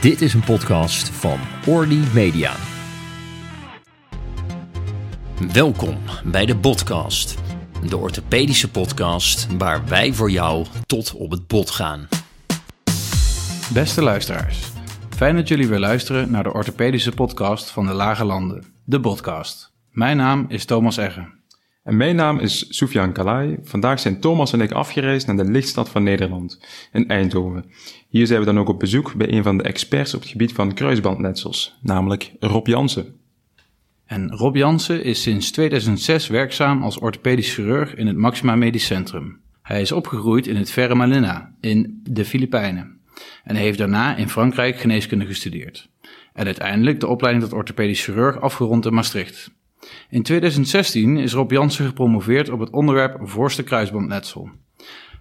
Dit is een podcast van Orly Media. Welkom bij de podcast, de orthopedische podcast waar wij voor jou tot op het bot gaan. Beste luisteraars, fijn dat jullie weer luisteren naar de orthopedische podcast van de Lage Landen, de podcast. Mijn naam is Thomas Egge. En mijn naam is Soufiane Kalai. Vandaag zijn Thomas en ik afgereisd naar de lichtstad van Nederland, in Eindhoven. Hier zijn we dan ook op bezoek bij een van de experts op het gebied van kruisbandletsels, namelijk Rob Jansen. En Rob Jansen is sinds 2006 werkzaam als orthopedisch chirurg in het Maxima Medisch Centrum. Hij is opgegroeid in het Verre Manila in de Filipijnen en heeft daarna in Frankrijk geneeskunde gestudeerd. En uiteindelijk de opleiding tot orthopedisch chirurg afgerond in Maastricht. In 2016 is Rob Jansen gepromoveerd op het onderwerp voorste kruisbandletsel.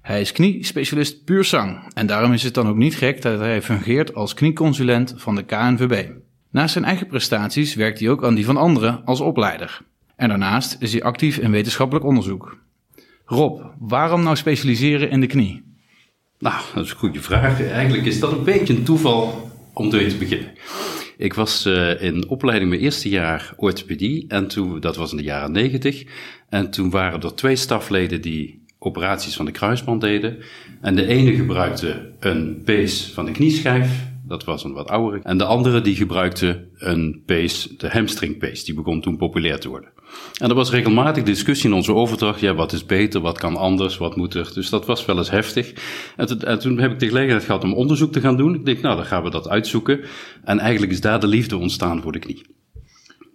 Hij is kniespecialist puur zang en daarom is het dan ook niet gek dat hij fungeert als knieconsulent van de KNVB. Naast zijn eigen prestaties werkt hij ook aan die van anderen als opleider. En daarnaast is hij actief in wetenschappelijk onderzoek. Rob, waarom nou specialiseren in de knie? Nou, dat is een goede vraag. Eigenlijk is dat een beetje een toeval om mee te beginnen. Ik was uh, in opleiding mijn eerste jaar orthopedie en toen, dat was in de jaren negentig. En toen waren er twee stafleden die operaties van de kruisband deden. En de ene gebruikte een pees van de knieschijf, dat was een wat oudere. En de andere die gebruikte een pees, de hamstring pees, die begon toen populair te worden. En er was regelmatig discussie in onze overdracht. Ja, wat is beter, wat kan anders, wat moet er? Dus dat was wel eens heftig. En, en toen heb ik de gelegenheid gehad om onderzoek te gaan doen. Ik denk, nou, dan gaan we dat uitzoeken. En eigenlijk is daar de liefde ontstaan voor de knie.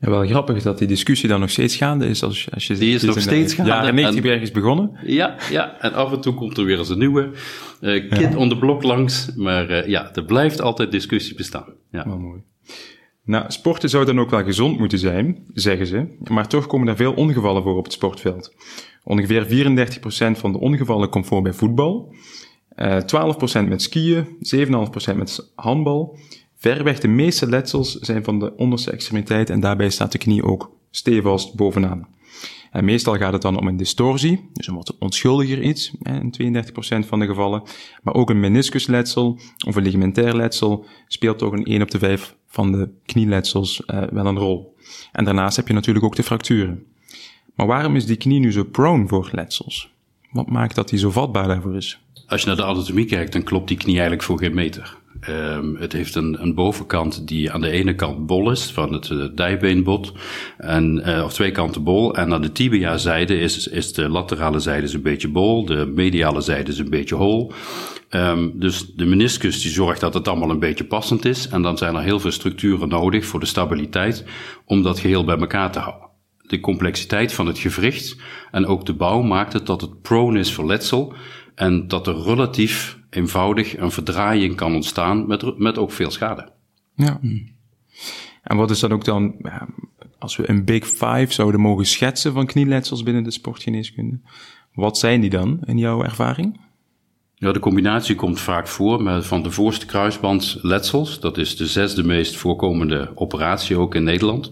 Ja, wel grappig dat die discussie dan nog steeds gaande is. Als, als je die is nog steeds gaande. Ja, 90 ergens begonnen. Ja, ja, en af en toe komt er weer eens een nieuwe uh, kid ja. on the blok langs. Maar uh, ja, er blijft altijd discussie bestaan. Ja. Wel mooi. Nou, sporten zou dan ook wel gezond moeten zijn, zeggen ze, maar toch komen er veel ongevallen voor op het sportveld. Ongeveer 34% van de ongevallen komt voor bij voetbal, uh, 12% met skiën, 7,5% met handbal. Verreweg de meeste letsels zijn van de onderste extremiteit en daarbij staat de knie ook stevast bovenaan. En meestal gaat het dan om een distorsie, dus een wat onschuldiger iets, in 32% van de gevallen. Maar ook een meniscusletsel of een ligamentair letsel speelt toch een 1 op de 5 van de knieletsels uh, wel een rol. En daarnaast heb je natuurlijk ook de fracturen. Maar waarom is die knie nu zo prone voor letsels? Wat maakt dat die zo vatbaar daarvoor is? Als je naar de anatomie kijkt, dan klopt die knie eigenlijk voor geen meter. Um, het heeft een, een, bovenkant die aan de ene kant bol is, van het uh, dijbeenbot, en, uh, of twee kanten bol. En aan de tibia-zijde is, is de laterale zijde een beetje bol, de mediale zijde is een beetje hol. Um, dus de meniscus die zorgt dat het allemaal een beetje passend is. En dan zijn er heel veel structuren nodig voor de stabiliteit om dat geheel bij elkaar te houden. De complexiteit van het gewricht en ook de bouw maakt het dat het prone is voor letsel en dat er relatief eenvoudig een verdraaiing kan ontstaan met, met ook veel schade. Ja. En wat is dan ook dan, als we een big five zouden mogen schetsen van knieletsels binnen de sportgeneeskunde, wat zijn die dan in jouw ervaring? Ja, de combinatie komt vaak voor met van de voorste kruisband letsels. Dat is de zesde meest voorkomende operatie ook in Nederland.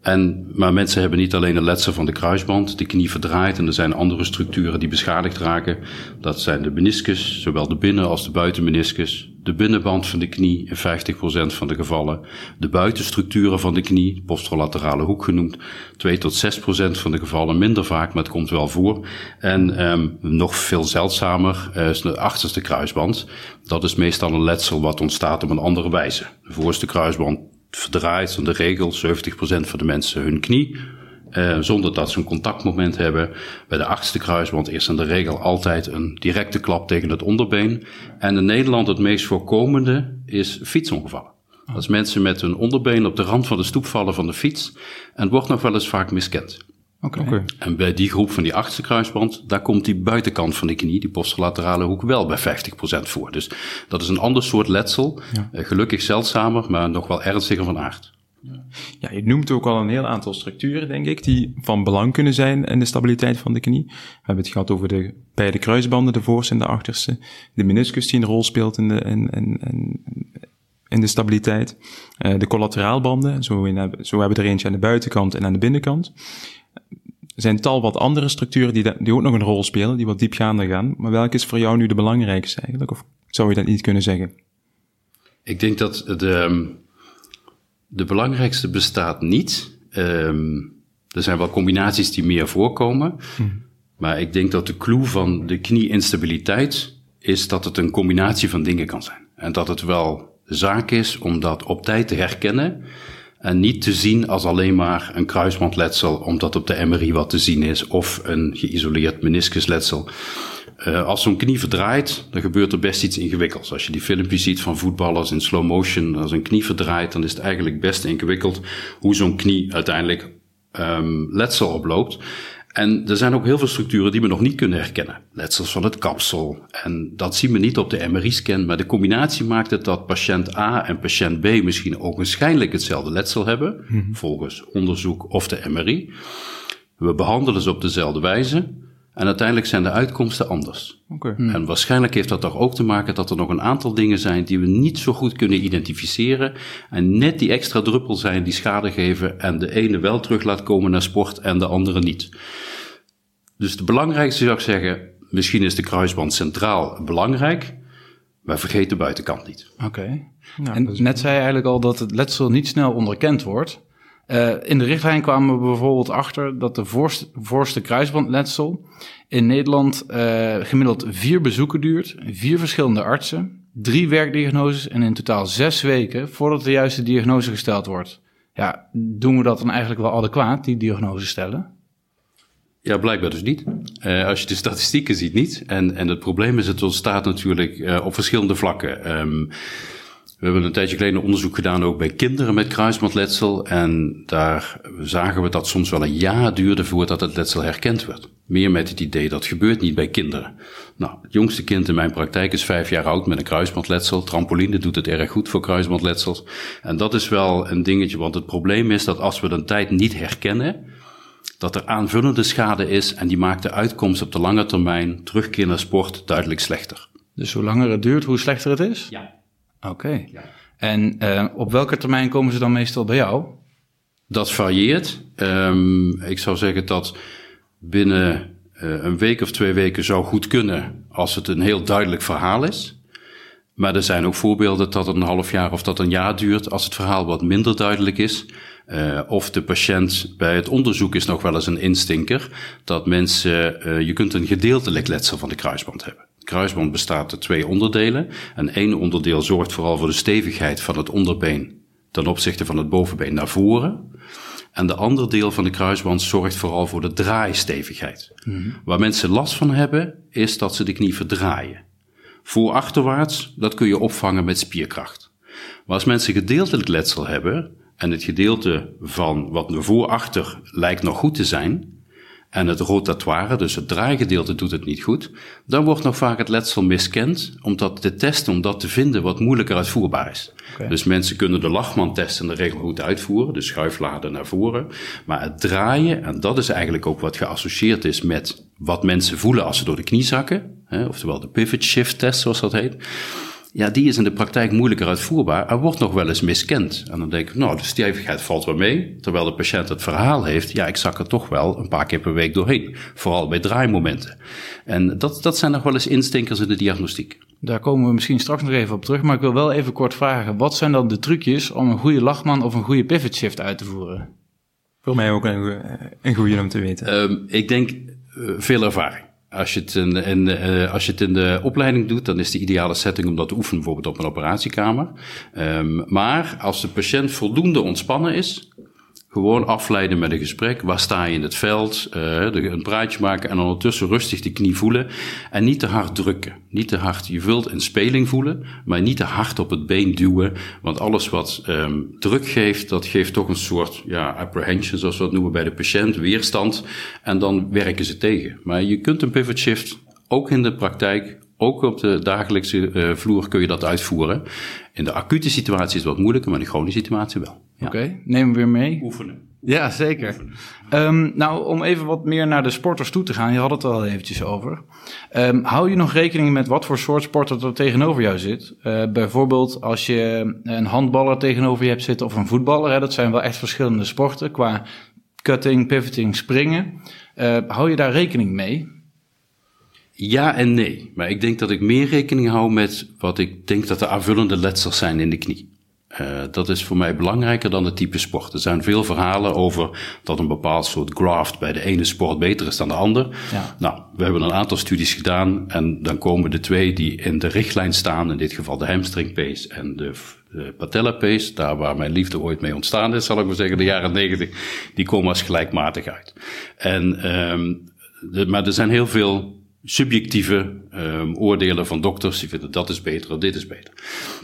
En, maar mensen hebben niet alleen een letsel van de kruisband, de knie verdraait en er zijn andere structuren die beschadigd raken. Dat zijn de meniscus, zowel de binnen- als de buitenmeniscus, de binnenband van de knie in 50% van de gevallen, de buitenstructuren van de knie, posterolaterale hoek genoemd, 2 tot 6% van de gevallen, minder vaak, maar het komt wel voor. En um, nog veel zeldzamer uh, is de achterste kruisband. Dat is meestal een letsel wat ontstaat op een andere wijze. De voorste kruisband verdraait in de regel 70% van de mensen hun knie. Uh, zonder dat ze een contactmoment hebben. Bij de achtste kruisband is in de regel altijd een directe klap tegen het onderbeen. En in Nederland het meest voorkomende is fietsongevallen. Als mensen met hun onderbeen op de rand van de stoep vallen van de fiets. En wordt nog wel eens vaak miskend. Oké. Okay. En bij die groep van die achtste kruisband, daar komt die buitenkant van de knie, die posterolaterale hoek, wel bij 50% voor. Dus dat is een ander soort letsel. Ja. Uh, gelukkig zeldzamer, maar nog wel ernstiger van aard. Ja, je noemt ook al een heel aantal structuren, denk ik, die van belang kunnen zijn in de stabiliteit van de knie. We hebben het gehad over de beide kruisbanden, de voorste en de achterste. De meniscus die een rol speelt in de, in, in, in, in de stabiliteit. Uh, de collateraalbanden, zo, in, zo hebben we er eentje aan de buitenkant en aan de binnenkant. Er zijn tal wat andere structuren die, die ook nog een rol spelen, die wat diepgaander gaan. Maar welke is voor jou nu de belangrijkste eigenlijk? Of zou je dat niet kunnen zeggen? Ik denk dat de, ehm, de belangrijkste bestaat niet. Ehm, er zijn wel combinaties die meer voorkomen. Maar ik denk dat de clue van de knie-instabiliteit is dat het een combinatie van dingen kan zijn. En dat het wel zaak is om dat op tijd te herkennen. En niet te zien als alleen maar een kruisbandletsel, omdat op de MRI wat te zien is, of een geïsoleerd meniscusletsel. Uh, als zo'n knie verdraait, dan gebeurt er best iets ingewikkelds. Als je die filmpjes ziet van voetballers in slow motion, als een knie verdraait, dan is het eigenlijk best ingewikkeld hoe zo'n knie uiteindelijk um, letsel oploopt. En er zijn ook heel veel structuren die we nog niet kunnen herkennen. Letsels van het kapsel. En dat zien we niet op de MRI-scan. Maar de combinatie maakt het dat patiënt A en patiënt B misschien ook waarschijnlijk hetzelfde letsel hebben. Mm-hmm. Volgens onderzoek of de MRI. We behandelen ze op dezelfde wijze. En uiteindelijk zijn de uitkomsten anders. Okay. Hmm. En waarschijnlijk heeft dat toch ook te maken dat er nog een aantal dingen zijn die we niet zo goed kunnen identificeren. En net die extra druppel zijn die schade geven en de ene wel terug laat komen naar sport en de andere niet. Dus de belangrijkste zou ik zeggen, misschien is de kruisband centraal belangrijk, maar vergeet de buitenkant niet. Oké. Nou, en net zei je eigenlijk al dat het letsel niet snel onderkend wordt. Uh, in de richtlijn kwamen we bijvoorbeeld achter dat de voorste, voorste kruisbandletsel in Nederland uh, gemiddeld vier bezoeken duurt, vier verschillende artsen, drie werkdiagnoses en in totaal zes weken voordat de juiste diagnose gesteld wordt. Ja, doen we dat dan eigenlijk wel adequaat, die diagnose stellen? Ja, blijkbaar dus niet. Uh, als je de statistieken ziet, niet. En, en het probleem is, het ontstaat natuurlijk uh, op verschillende vlakken. Um, we hebben een tijdje geleden onderzoek gedaan ook bij kinderen met kruisbandletsel. En daar zagen we dat soms wel een jaar duurde voordat het letsel herkend werd. Meer met het idee dat gebeurt niet bij kinderen. Nou, het jongste kind in mijn praktijk is vijf jaar oud met een kruisbandletsel. Trampoline doet het erg goed voor kruisbandletsels. En dat is wel een dingetje, want het probleem is dat als we een tijd niet herkennen, dat er aanvullende schade is en die maakt de uitkomst op de lange termijn terugkeer naar sport duidelijk slechter. Dus hoe langer het duurt, hoe slechter het is? Ja. Oké. Ja. En uh, op welke termijn komen ze dan meestal bij jou? Dat varieert. Um, ik zou zeggen dat binnen uh, een week of twee weken zou goed kunnen als het een heel duidelijk verhaal is. Maar er zijn ook voorbeelden dat het een half jaar of dat een jaar duurt als het verhaal wat minder duidelijk is. Uh, of de patiënt bij het onderzoek is nog wel eens een instinker dat mensen, uh, je kunt een gedeeltelijk letsel van de kruisband hebben kruisband bestaat uit twee onderdelen. En één onderdeel zorgt vooral voor de stevigheid van het onderbeen ten opzichte van het bovenbeen naar voren. En de andere deel van de kruisband zorgt vooral voor de draaistevigheid. Mm Waar mensen last van hebben, is dat ze de knie verdraaien. Voorachterwaarts, dat kun je opvangen met spierkracht. Maar als mensen gedeeltelijk letsel hebben, en het gedeelte van wat voor-achter lijkt nog goed te zijn, en het rotatoire, dus het draaigedeelte, doet het niet goed, dan wordt nog vaak het letsel miskend, omdat de test om dat te vinden wat moeilijker uitvoerbaar is. Dus mensen kunnen de Lachman-test in de regel goed uitvoeren, de schuifladen naar voren, maar het draaien, en dat is eigenlijk ook wat geassocieerd is met wat mensen voelen als ze door de knie zakken, hè, oftewel de pivot shift test zoals dat heet, ja, die is in de praktijk moeilijker uitvoerbaar en wordt nog wel eens miskend. En dan denk ik, nou, de stevigheid valt wel mee. Terwijl de patiënt het verhaal heeft, ja, ik zak er toch wel een paar keer per week doorheen. Vooral bij draaimomenten. En dat, dat zijn nog wel eens instinkers in de diagnostiek. Daar komen we misschien straks nog even op terug, maar ik wil wel even kort vragen. Wat zijn dan de trucjes om een goede lachman of een goede pivot shift uit te voeren? Voor mij ook een, een goede om te weten. Um, ik denk uh, veel ervaring. Als je, het in, in, uh, als je het in de opleiding doet, dan is de ideale setting om dat te oefenen, bijvoorbeeld op een operatiekamer. Um, maar als de patiënt voldoende ontspannen is, gewoon afleiden met een gesprek. Waar sta je in het veld? Uh, een praatje maken en ondertussen rustig de knie voelen. En niet te hard drukken. Niet te hard. Je wilt een speling voelen, maar niet te hard op het been duwen. Want alles wat um, druk geeft, dat geeft toch een soort ja, apprehension, zoals we dat noemen bij de patiënt, weerstand. En dan werken ze tegen. Maar je kunt een pivot shift ook in de praktijk ook op de dagelijkse uh, vloer kun je dat uitvoeren. In de acute situatie is het wat moeilijker, maar in de chronische situatie wel. Ja. Oké, okay, nemen we weer mee. Oefenen. Ja, zeker. Um, nou, om even wat meer naar de sporters toe te gaan, je had het al eventjes over. Um, hou je nog rekening met wat voor soort sporter er tegenover jou zit? Uh, bijvoorbeeld als je een handballer tegenover je hebt zitten of een voetballer. Hè, dat zijn wel echt verschillende sporten qua cutting, pivoting, springen. Uh, hou je daar rekening mee? Ja en nee. Maar ik denk dat ik meer rekening hou met wat ik denk dat de aanvullende letsels zijn in de knie. Uh, dat is voor mij belangrijker dan het type sport. Er zijn veel verhalen over dat een bepaald soort graft bij de ene sport beter is dan de ander. Ja. Nou, we hebben een aantal studies gedaan en dan komen de twee die in de richtlijn staan, in dit geval de hamstring pace en de, de patella pace, daar waar mijn liefde ooit mee ontstaan is, zal ik maar zeggen, de jaren negentig, die komen als gelijkmatig uit. En, um, de, maar er zijn heel veel subjectieve um, oordelen van dokters. Die vinden dat is beter of dit is beter.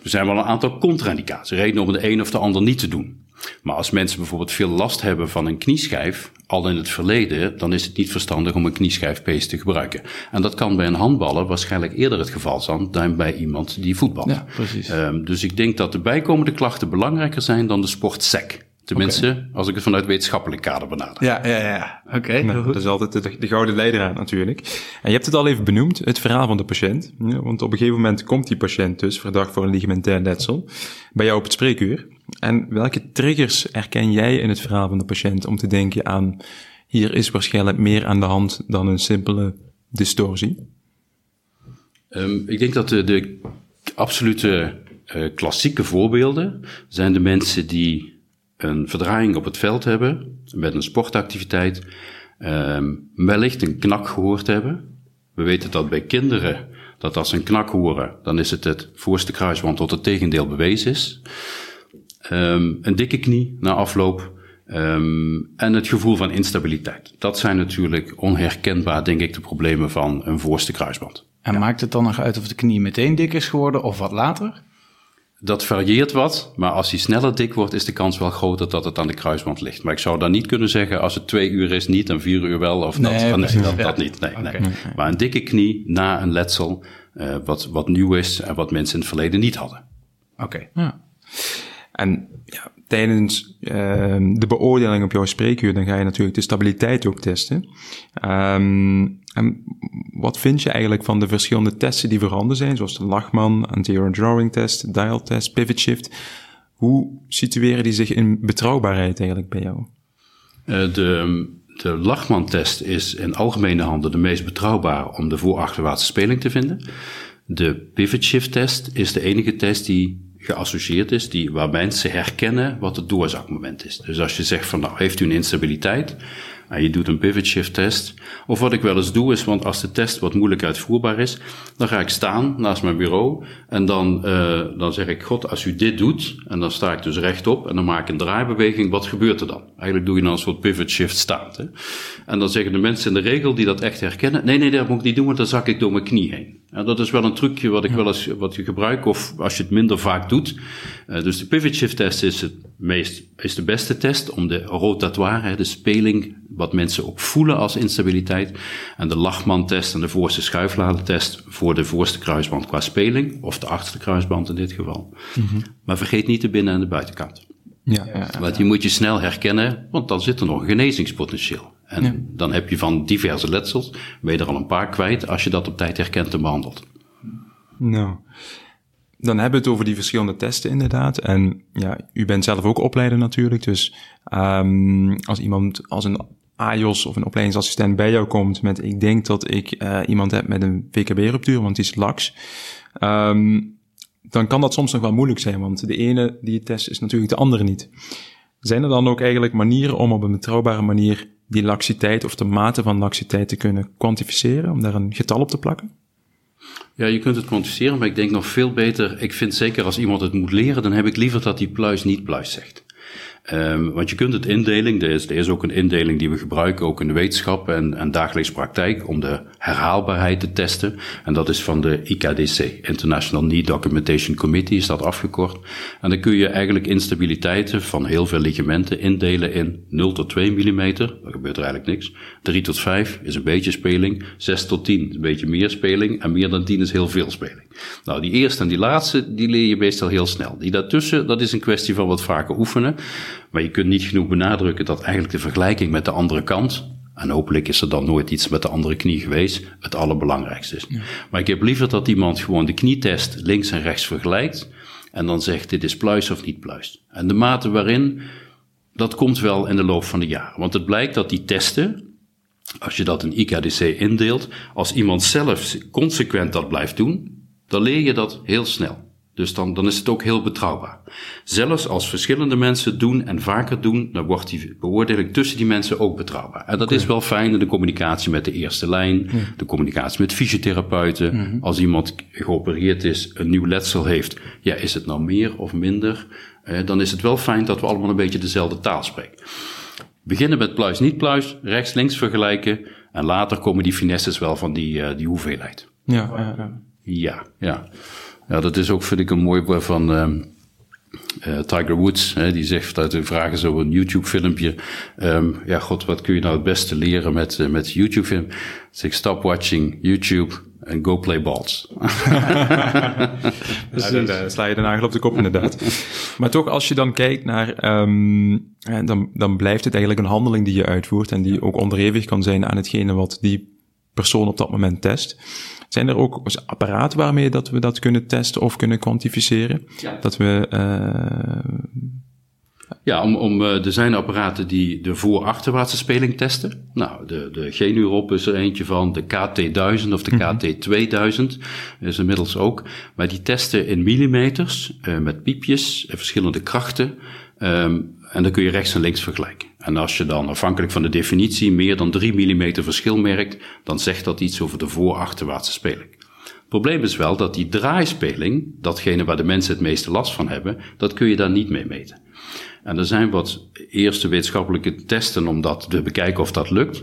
Er zijn wel een aantal contra-indicaties, redenen om de een of de ander niet te doen. Maar als mensen bijvoorbeeld veel last hebben van een knieschijf, al in het verleden, dan is het niet verstandig om een knieschijfpees te gebruiken. En dat kan bij een handballer waarschijnlijk eerder het geval zijn dan bij iemand die voetbalt. Ja, precies. Um, dus ik denk dat de bijkomende klachten belangrijker zijn dan de sport SEC. Tenminste, als ik het vanuit wetenschappelijk kader benader. Ja, ja, ja. Oké. Nou, dat is altijd de, de gouden leidraad natuurlijk. En je hebt het al even benoemd, het verhaal van de patiënt. Ja, want op een gegeven moment komt die patiënt dus verdacht voor een ligamentair letsel bij jou op het spreekuur. En welke triggers herken jij in het verhaal van de patiënt om te denken aan hier is waarschijnlijk meer aan de hand dan een simpele distorsie? Um, ik denk dat de, de absolute uh, klassieke voorbeelden zijn de mensen die een verdraaiing op het veld hebben met een sportactiviteit, um, wellicht een knak gehoord hebben. We weten dat bij kinderen, dat als ze een knak horen, dan is het het voorste kruisband tot het tegendeel bewezen is. Um, een dikke knie na afloop um, en het gevoel van instabiliteit. Dat zijn natuurlijk onherkenbaar, denk ik, de problemen van een voorste kruisband. En maakt het dan nog uit of de knie meteen dik is geworden of wat later? Dat varieert wat, maar als hij sneller dik wordt, is de kans wel groter dat het aan de kruisband ligt. Maar ik zou dan niet kunnen zeggen, als het twee uur is niet en vier uur wel, of dat, dan is dat, dat niet. Nee, nee. Maar een dikke knie na een letsel, uh, wat, wat nieuw is en wat mensen in het verleden niet hadden. Oké. Ja. En ja, tijdens uh, de beoordeling op jouw spreekuur, dan ga je natuurlijk de stabiliteit ook testen. Um, en wat vind je eigenlijk van de verschillende testen die voorhanden zijn, zoals de Lachman, anterior drawing test, dial test, pivot shift? Hoe situeren die zich in betrouwbaarheid eigenlijk bij jou? Uh, de, de Lachman-test is in algemene handen de meest betrouwbare om de voor-achterwaartse speling te vinden. De pivot shift test is de enige test die geassocieerd is, die, waar mensen herkennen wat het doorzakmoment is. Dus als je zegt van nou, heeft u een instabiliteit, en je doet een pivot shift test. Of wat ik wel eens doe is, want als de test wat moeilijk uitvoerbaar is, dan ga ik staan naast mijn bureau en dan, uh, dan zeg ik, god, als u dit doet, en dan sta ik dus rechtop en dan maak ik een draaibeweging, wat gebeurt er dan? Eigenlijk doe je dan een soort pivot shift staand. Hè? En dan zeggen de mensen in de regel die dat echt herkennen, nee, nee, dat moet ik niet doen, want dan zak ik door mijn knie heen. En dat is wel een trucje wat ik wel eens wat je gebruikt, of als je het minder vaak doet. Uh, dus de pivot shift test is het meest, is de beste test om de rotatoire, de speling, wat mensen ook voelen als instabiliteit. En de Lachman-test en de voorste schuifladentest voor de voorste kruisband qua speling, of de achterste kruisband in dit geval. Mm -hmm. Maar vergeet niet de binnen- en de buitenkant. Ja, ja, ja, want die moet je snel herkennen, want dan zit er nog een genezingspotentieel. En ja. dan heb je van diverse letsels, ben je er al een paar kwijt als je dat op tijd herkent en behandelt. Nou, dan hebben we het over die verschillende testen inderdaad. En ja, u bent zelf ook opleider natuurlijk. Dus um, als iemand, als een AJOS of een opleidingsassistent bij jou komt met ik denk dat ik uh, iemand heb met een VKB-ruptuur, want die is laks. Um, dan kan dat soms nog wel moeilijk zijn, want de ene die het test is natuurlijk de andere niet. Zijn er dan ook eigenlijk manieren om op een betrouwbare manier die laxiteit of de mate van laxiteit te kunnen kwantificeren, om daar een getal op te plakken? Ja, je kunt het kwantificeren, maar ik denk nog veel beter. Ik vind zeker als iemand het moet leren, dan heb ik liever dat die pluis niet pluis zegt. Um, want je kunt het indeling, er is, er is ook een indeling die we gebruiken, ook in de wetenschap en, en dagelijks praktijk, om de herhaalbaarheid te testen. En dat is van de IKDC, International Knee Documentation Committee, is dat afgekort. En dan kun je eigenlijk instabiliteiten van heel veel ligamenten indelen in 0 tot 2 mm, dan gebeurt er eigenlijk niks. 3 tot 5 is een beetje speling, 6 tot 10 is een beetje meer speling en meer dan 10 is heel veel speling. Nou, die eerste en die laatste, die leer je meestal heel snel. Die daartussen, dat is een kwestie van wat vaker oefenen. Maar je kunt niet genoeg benadrukken dat eigenlijk de vergelijking met de andere kant, en hopelijk is er dan nooit iets met de andere knie geweest, het allerbelangrijkste is. Maar ik heb liever dat iemand gewoon de knietest links en rechts vergelijkt en dan zegt dit is pluis of niet pluis. En de mate waarin, dat komt wel in de loop van de jaren. Want het blijkt dat die testen, als je dat in IKDC indeelt, als iemand zelf consequent dat blijft doen, dan leer je dat heel snel. Dus dan, dan is het ook heel betrouwbaar. Zelfs als verschillende mensen doen en vaker doen, dan wordt die beoordeling tussen die mensen ook betrouwbaar. En dat is wel fijn in de communicatie met de eerste lijn, de communicatie met fysiotherapeuten. Mhm. Als iemand geopereerd is, een nieuw letsel heeft, ja, is het nou meer of minder? Eh, dan is het wel fijn dat we allemaal een beetje dezelfde taal spreken. Beginnen met pluis, niet pluis, rechts, links vergelijken. En later komen die finesses wel van die, eh, die hoeveelheid. Ja, ja, ja. Ja, ja. Ja, dat is ook, vind ik, een mooi van ehm, eh, Tiger Woods. Hè, die zegt uit een vragen zo een YouTube-filmpje. ehm, ja, god, wat kun je nou het beste leren met, eh, met YouTube-film? Zeg, stop watching YouTube and go play balls. Ja, dan eh, sla je de nagel op de kop inderdaad. maar toch, als je dan kijkt naar, eh, dan, dan blijft het eigenlijk een handeling die je uitvoert en die ook onderhevig kan zijn aan hetgene wat die persoon op dat moment test. Zijn er ook apparaten waarmee dat we dat kunnen testen of kunnen kwantificeren? Ja. Dat we, eh, Ja, om, om, eh, er zijn apparaten die de voor-achterwaartse speling testen. Nou, de, de Genurop is er eentje van, de KT1000 of de KT2000 is inmiddels ook. Maar die testen in millimeters, eh, met piepjes, en verschillende krachten. ehm, en dan kun je rechts en links vergelijken. En als je dan afhankelijk van de definitie meer dan 3 mm verschil merkt, dan zegt dat iets over de voor-achterwaartse speling. Het probleem is wel dat die draaispeling, datgene waar de mensen het meeste last van hebben, dat kun je daar niet mee meten. En er zijn wat eerste wetenschappelijke testen om dat te bekijken of dat lukt.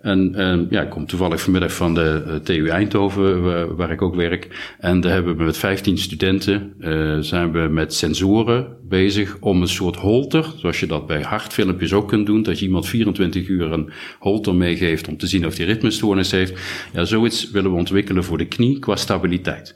En eh, ja, ik kom toevallig vanmiddag van de eh, TU Eindhoven, waar, waar ik ook werk. En daar hebben we met 15 studenten, eh, zijn we met sensoren bezig om een soort holter, zoals je dat bij hartfilmpjes ook kunt doen, dat je iemand 24 uur een holter meegeeft om te zien of die ritmestoornis heeft. Ja, zoiets willen we ontwikkelen voor de knie qua stabiliteit.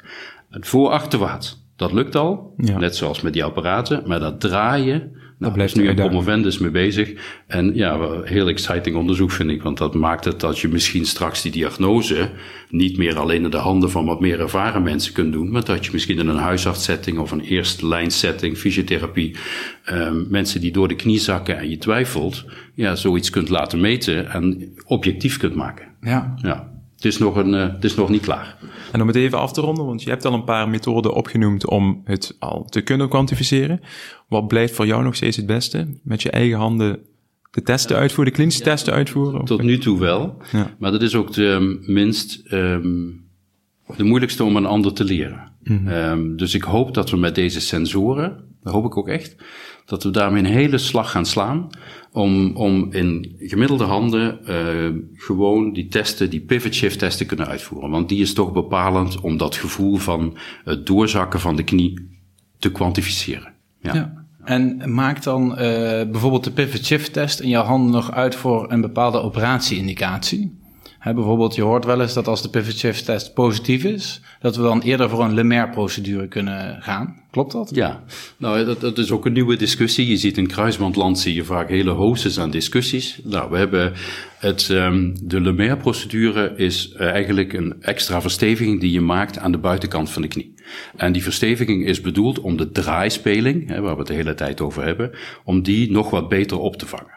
Het voor-achterwaarts, dat lukt al, Ja. net zoals met die apparaten, maar dat draaien, nou, blijft daar is nu een promovendus mee bezig. En ja, heel exciting onderzoek vind ik, want dat maakt het dat je misschien straks die diagnose niet meer alleen in de handen van wat meer ervaren mensen kunt doen, maar dat je misschien in een huisartssetting of een eerste lijnsetting, fysiotherapie, ehm, mensen die door de knie zakken en je twijfelt, ja, zoiets kunt laten meten en objectief kunt maken. Ja. Ja, het is nog, een, eh, het is nog niet klaar. En om het even af te ronden, want je hebt al een paar methoden opgenoemd om het al te kunnen kwantificeren. Wat blijft voor jou nog steeds het beste? Met je eigen handen de testen uitvoeren, de klinische testen uitvoeren? Of- Tot nu toe wel. Ja. Maar dat is ook de ehm, minst, ehm, de moeilijkste om een ander te leren. Ehm, dus ik hoop dat we met deze sensoren, dat hoop ik ook echt, dat we daarmee een hele slag gaan slaan. Om, om in gemiddelde handen eh, gewoon die testen, die pivot shift testen kunnen uitvoeren. Want die is toch bepalend om dat gevoel van het doorzakken van de knie te kwantificeren. Ja. En maakt dan eh, bijvoorbeeld de pivot shift test in jouw handen nog uit voor een bepaalde operatieindicatie? Bijvoorbeeld, je hoort wel eens dat als de pivot shift test positief is, dat we dan eerder voor een Lemaire-procedure kunnen gaan. Klopt dat? Ja, nou dat, dat is ook een nieuwe discussie. Je ziet in kruisbandland zie je vaak hele hoostes aan discussies. Nou, we hebben het, ehm, de Lemaire-procedure is eh, eigenlijk een extra versteviging die je maakt aan de buitenkant van de knie. En die versteviging is bedoeld om de draaispeling, hè, waar we het de hele tijd over hebben, om die nog wat beter op te vangen.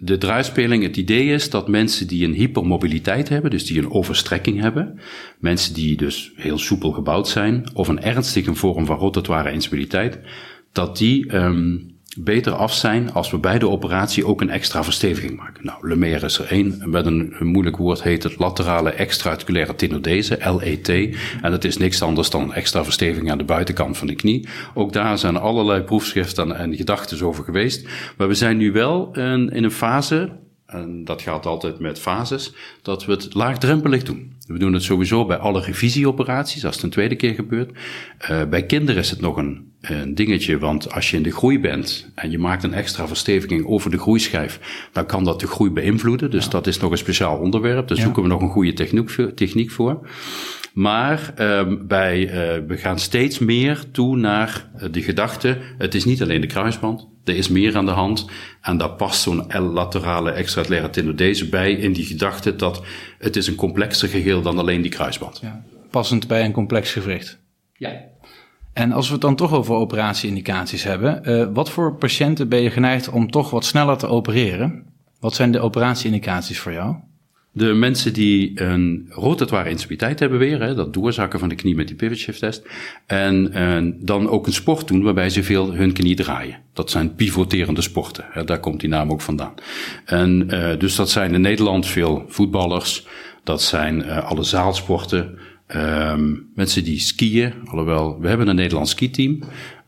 De draaispeling, het idee is dat mensen die een hypermobiliteit hebben, dus die een overstrekking hebben, mensen die dus heel soepel gebouwd zijn, of een ernstige vorm van rotatoire instabiliteit, dat die um, beter af zijn als we bij de operatie ook een extra versteviging maken. Nou, Lemaire is er één, met een, moeilijk woord heet het laterale extra-articulaire tenodese, LET, en dat is niks anders dan een extra versteviging aan de buitenkant van de knie. Ook daar zijn allerlei proefschriften en gedachten over geweest, maar we zijn nu wel in een fase, en dat gaat altijd met fases, dat we het laagdrempelig doen. We doen het sowieso bij alle revisieoperaties, als het een tweede keer gebeurt. Uh, bij kinderen is het nog een, een, dingetje, want als je in de groei bent en je maakt een extra versteviging over de groeischijf, dan kan dat de groei beïnvloeden. Dus ja. dat is nog een speciaal onderwerp. Daar ja. zoeken we nog een goede techniek, techniek voor. Maar uh, bij, uh, we gaan steeds meer toe naar de gedachte, het is niet alleen de kruisband, er is meer aan de hand. En daar past zo'n L-laterale extraarticulaire tenodese bij in die gedachte dat het is een complexer geheel dan alleen die kruisband. Ja, passend bij een complex gewricht. Ja. En als we het dan toch over operatieindicaties hebben, uh, wat voor patiënten ben je geneigd om toch wat sneller te opereren? Wat zijn de operatieindicaties voor jou? De mensen die een rotatoire instabiliteit hebben weer, hè, dat doorzakken van de knie met die pivot shift test. En, en dan ook een sport doen waarbij ze veel hun knie draaien. Dat zijn pivoterende sporten. Hè, daar komt die naam ook vandaan. En uh, dus dat zijn in Nederland veel voetballers. Dat zijn uh, alle zaalsporten. Um, mensen die skiën, alhoewel we hebben een Nederlands skiteam.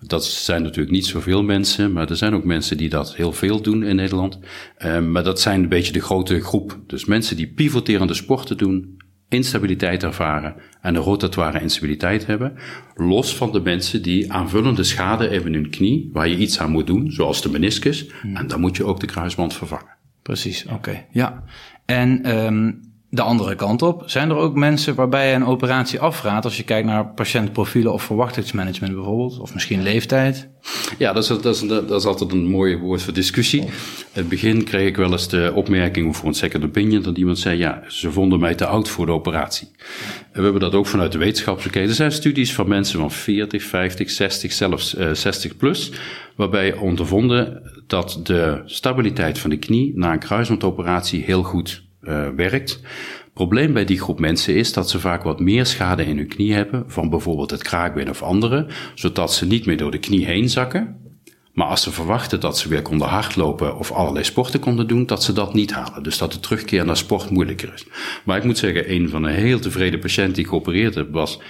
Dat zijn natuurlijk niet zoveel mensen, maar er zijn ook mensen die dat heel veel doen in Nederland. Um, maar dat zijn een beetje de grote groep. Dus mensen die pivoterende sporten doen, instabiliteit ervaren en een rotatoire instabiliteit hebben. Los van de mensen die aanvullende schade hebben in hun knie, waar je iets aan moet doen, zoals de meniscus. Hmm. En dan moet je ook de kruisband vervangen. Precies, oké. Okay. Ja. En um, de andere kant op, zijn er ook mensen waarbij je een operatie afraadt als je kijkt naar patiëntprofielen of verwachtingsmanagement bijvoorbeeld, of misschien leeftijd? Ja, dat is, dat is, dat is altijd een mooi woord voor discussie. In het begin kreeg ik wel eens de opmerking voor een second opinion dat iemand zei, ja, ze vonden mij te oud voor de operatie. En we hebben dat ook vanuit de wetenschap gekeken. Er zijn studies van mensen van 40, 50, 60, zelfs uh, 60 plus, waarbij ondervonden dat de stabiliteit van de knie na een kruisbandoperatie heel goed uh, werkt. Het probleem bij die groep mensen is dat ze vaak wat meer schade in hun knie hebben, van bijvoorbeeld het kraakbeen of andere, zodat ze niet meer door de knie heen zakken. Maar als ze verwachten dat ze weer konden hardlopen of allerlei sporten konden doen, dat ze dat niet halen. Dus dat de terugkeer naar sport moeilijker is. Maar ik moet zeggen, een van de heel tevreden patiënten die geopereerd heb, was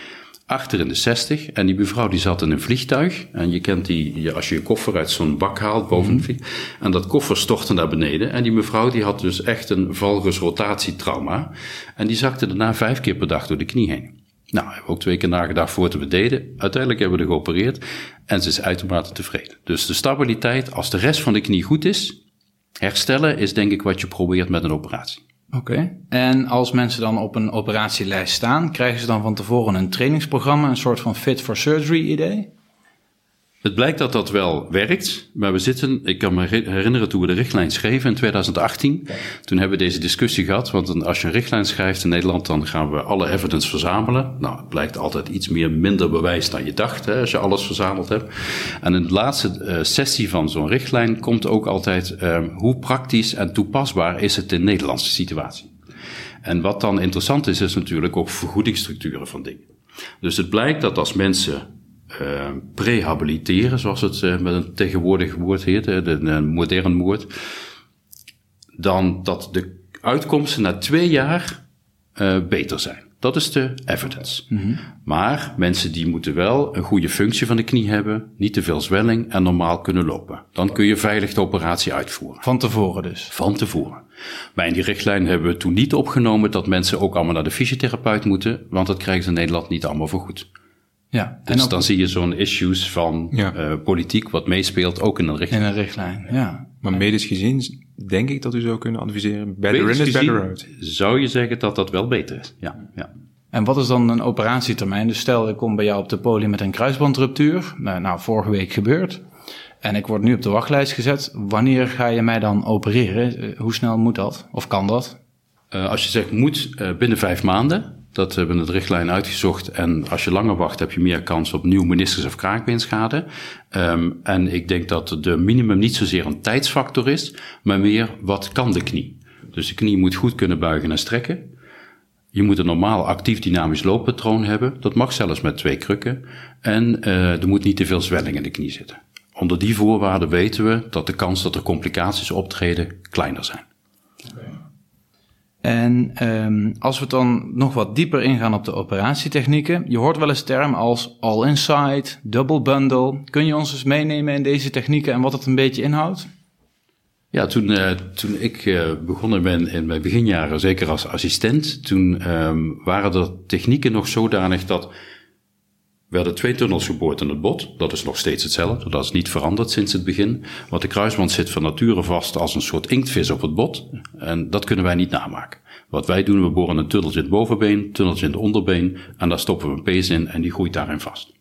achter in de 60. En die mevrouw die zat in een vliegtuig. En je kent die, als je je koffer uit zo'n bak haalt boven vliegtuig. En dat koffer stortte naar beneden. En die mevrouw die had dus echt een valgus-rotatietrauma. En die zakte daarna vijf keer per dag door de knie heen. Nou, hebben we ook twee keer nagedacht voor we deden. Uiteindelijk hebben we er geopereerd. En ze is uitermate tevreden. Dus de stabiliteit, als de rest van de knie goed is, herstellen is denk ik wat je probeert met een operatie. Oké. Okay. En als mensen dan op een operatielijst staan, krijgen ze dan van tevoren een trainingsprogramma, een soort van fit for surgery idee? Het blijkt dat dat wel werkt, maar we zitten, ik kan me herinneren toen we de richtlijn schreven in 2018, toen hebben we deze discussie gehad, want als je een richtlijn schrijft in Nederland, dan gaan we alle evidence verzamelen. Nou, het blijkt altijd iets meer minder bewijs dan je dacht, hè, als je alles verzameld hebt. En in de laatste uh, sessie van zo'n richtlijn komt ook altijd uh, hoe praktisch en toepasbaar is het in de Nederlandse situatie. En wat dan interessant is, is natuurlijk ook vergoedingsstructuren van dingen. Dus het blijkt dat als mensen uh, prehabiliteren, zoals het uh, met een tegenwoordig woord heet, een modern woord, dan dat de uitkomsten na twee jaar uh, beter zijn. Dat is de evidence. Mm -hmm. Maar mensen die moeten wel een goede functie van de knie hebben, niet te veel zwelling en normaal kunnen lopen. Dan kun je veilig de operatie uitvoeren. Van tevoren dus? Van tevoren. Maar in die richtlijn hebben we toen niet opgenomen dat mensen ook allemaal naar de fysiotherapeut moeten, want dat krijgen ze in Nederland niet allemaal vergoed. Ja, dus dan zie je zo'n issues van ja. uh, politiek wat meespeelt, ook in een richtlijn. In een richtlijn, ja. Maar medisch gezien denk ik dat u zou kunnen adviseren, better medisch in is better out. Zou je zeggen dat dat wel beter is, ja. ja. En wat is dan een operatietermijn? Dus stel, ik kom bij jou op de poli met een kruisbandruptuur. Nou, nou, vorige week gebeurd. En ik word nu op de wachtlijst gezet. Wanneer ga je mij dan opereren? Hoe snel moet dat? Of kan dat? Uh, als je zegt moet, uh, binnen vijf maanden. Dat hebben we het richtlijn uitgezocht. En als je langer wacht, heb je meer kans op nieuw meniscus- of kraakbeenschade. Um, en ik denk dat de minimum niet zozeer een tijdsfactor is, maar meer wat kan de knie. Dus de knie moet goed kunnen buigen en strekken. Je moet een normaal actief dynamisch looppatroon hebben. Dat mag zelfs met twee krukken. En uh, er moet niet te veel zwelling in de knie zitten. Onder die voorwaarden weten we dat de kans dat er complicaties optreden kleiner zijn. En um, als we dan nog wat dieper ingaan op de operatietechnieken, je hoort wel eens termen als all inside, double bundle. Kun je ons eens meenemen in deze technieken en wat het een beetje inhoudt? Ja, toen, uh, toen ik uh, begonnen ben in mijn beginjaren, zeker als assistent, toen um, waren de technieken nog zodanig dat werden twee tunnels geboord in het bot. Dat is nog steeds hetzelfde. Dat is niet veranderd sinds het begin. Want de kruisband zit van nature vast als een soort inktvis op het bot. En dat kunnen wij niet namaken. Wat wij doen, we boren een tunneltje in het bovenbeen, tunneltje in het onderbeen. En daar stoppen we een pees in en die groeit daarin vast.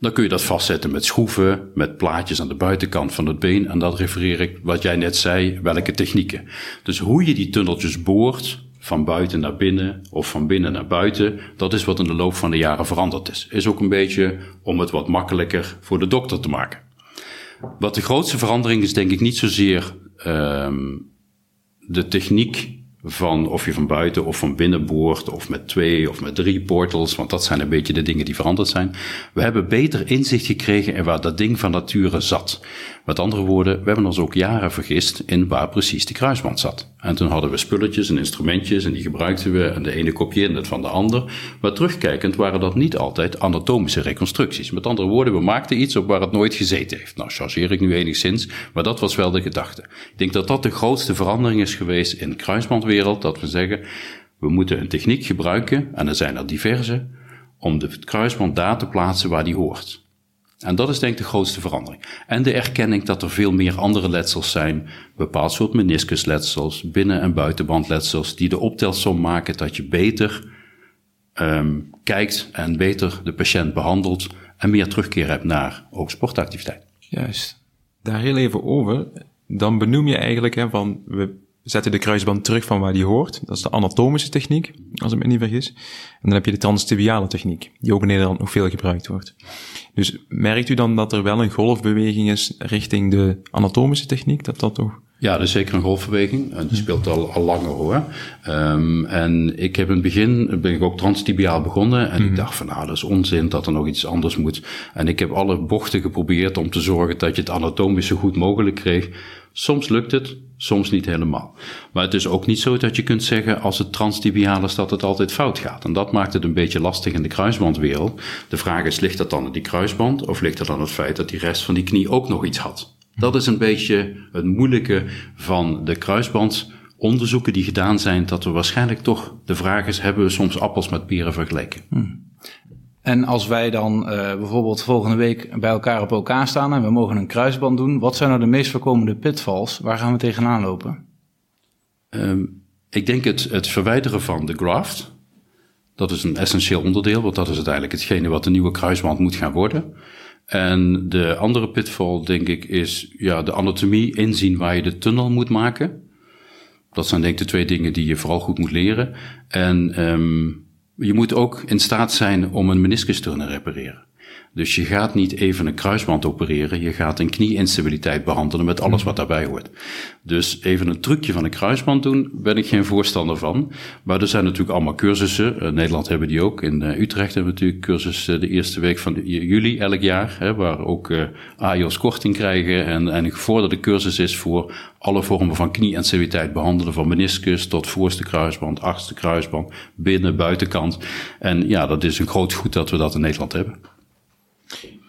Dan kun je dat vastzetten met schroeven, met plaatjes aan de buitenkant van het been. En dat refereer ik, wat jij net zei, welke technieken. Dus hoe je die tunneltjes boort, van buiten naar binnen of van binnen naar buiten, dat is wat in de loop van de jaren veranderd is. Is ook een beetje om het wat makkelijker voor de dokter te maken. Wat de grootste verandering is, denk ik niet zozeer ehm, de techniek van of je van buiten of van binnen boort, of met twee of met drie portals, want dat zijn een beetje de dingen die veranderd zijn. We hebben beter inzicht gekregen in waar dat ding van nature zat. Met andere woorden, we hebben ons ook jaren vergist in waar precies de kruisband zat. En toen hadden we spulletjes en instrumentjes en die gebruikten we en de ene kopieerde het van de ander. Maar terugkijkend waren dat niet altijd anatomische reconstructies. Met andere woorden, we maakten iets op waar het nooit gezeten heeft. Nou, chargeer ik nu enigszins, maar dat was wel de gedachte. Ik denk dat dat de grootste verandering is geweest in de dat we zeggen, we moeten een techniek gebruiken, en er zijn er diverse, om de kruisband daar te plaatsen waar die hoort. En dat is denk ik de grootste verandering. En de erkenning dat er veel meer andere letsels zijn, bepaald soort meniscusletsels, binnen- en buitenbandletsels, die de optelsom maken dat je beter um, kijkt en beter de patiënt behandelt en meer terugkeer hebt naar ook sportactiviteit. Juist. Daar heel even over. Dan benoem je eigenlijk hè, van we zetten de kruisband terug van waar die hoort. Dat is de anatomische techniek, als ik me niet vergis. En dan heb je de transtibiale techniek, die ook in Nederland nog veel gebruikt wordt. Dus merkt u dan dat er wel een golfbeweging is richting de anatomische techniek? Dat dat toch... Ja, dat is zeker een golfbeweging. En die speelt al, al langer hoor. Um, en ik heb in het begin, ben ik ook transtibiaal begonnen. En ik mhm. dacht van nou, dat is onzin dat er nog iets anders moet. En ik heb alle bochten geprobeerd om te zorgen dat je het anatomisch zo goed mogelijk kreeg. Soms lukt het, soms niet helemaal. Maar het is ook niet zo dat je kunt zeggen als het transtibiaal is dat het altijd fout gaat. En dat maakt het een beetje lastig in de kruisbandwereld. De vraag is, ligt dat dan aan die kruisband of ligt dat aan het feit dat die rest van die knie ook nog iets had? Dat is een beetje het moeilijke van de kruisbandonderzoeken die gedaan zijn, dat we waarschijnlijk toch de vraag is, hebben we soms appels met peren vergeleken? Hmm. En als wij dan uh, bijvoorbeeld volgende week bij elkaar op elkaar staan en we mogen een kruisband doen, wat zijn nou de meest voorkomende pitfalls? Waar gaan we tegenaan lopen? Um, ik denk het, het verwijderen van de graft. Dat is een essentieel onderdeel, want dat is uiteindelijk hetgene wat de nieuwe kruisband moet gaan worden. En de andere pitfall, denk ik, is ja, de anatomie inzien waar je de tunnel moet maken. Dat zijn denk ik de twee dingen die je vooral goed moet leren. En um, je moet ook in staat zijn om een meniscus te kunnen repareren. Dus je gaat niet even een kruisband opereren, je gaat een knieinstabiliteit behandelen met alles wat daarbij hoort. Dus even een trucje van een kruisband doen, ben ik geen voorstander van. Maar er zijn natuurlijk allemaal cursussen. In Nederland hebben die ook. In eh, Utrecht hebben we natuurlijk cursus eh, de eerste week van juli elk jaar, hè, waar ook uh, AIOS korting krijgen en, en een gevorderde cursus is voor alle vormen van knieinstabiliteit behandelen, van meniscus tot voorste kruisband, achtste kruisband, binnen, buitenkant. En ja, dat is een groot goed dat we dat in Nederland hebben.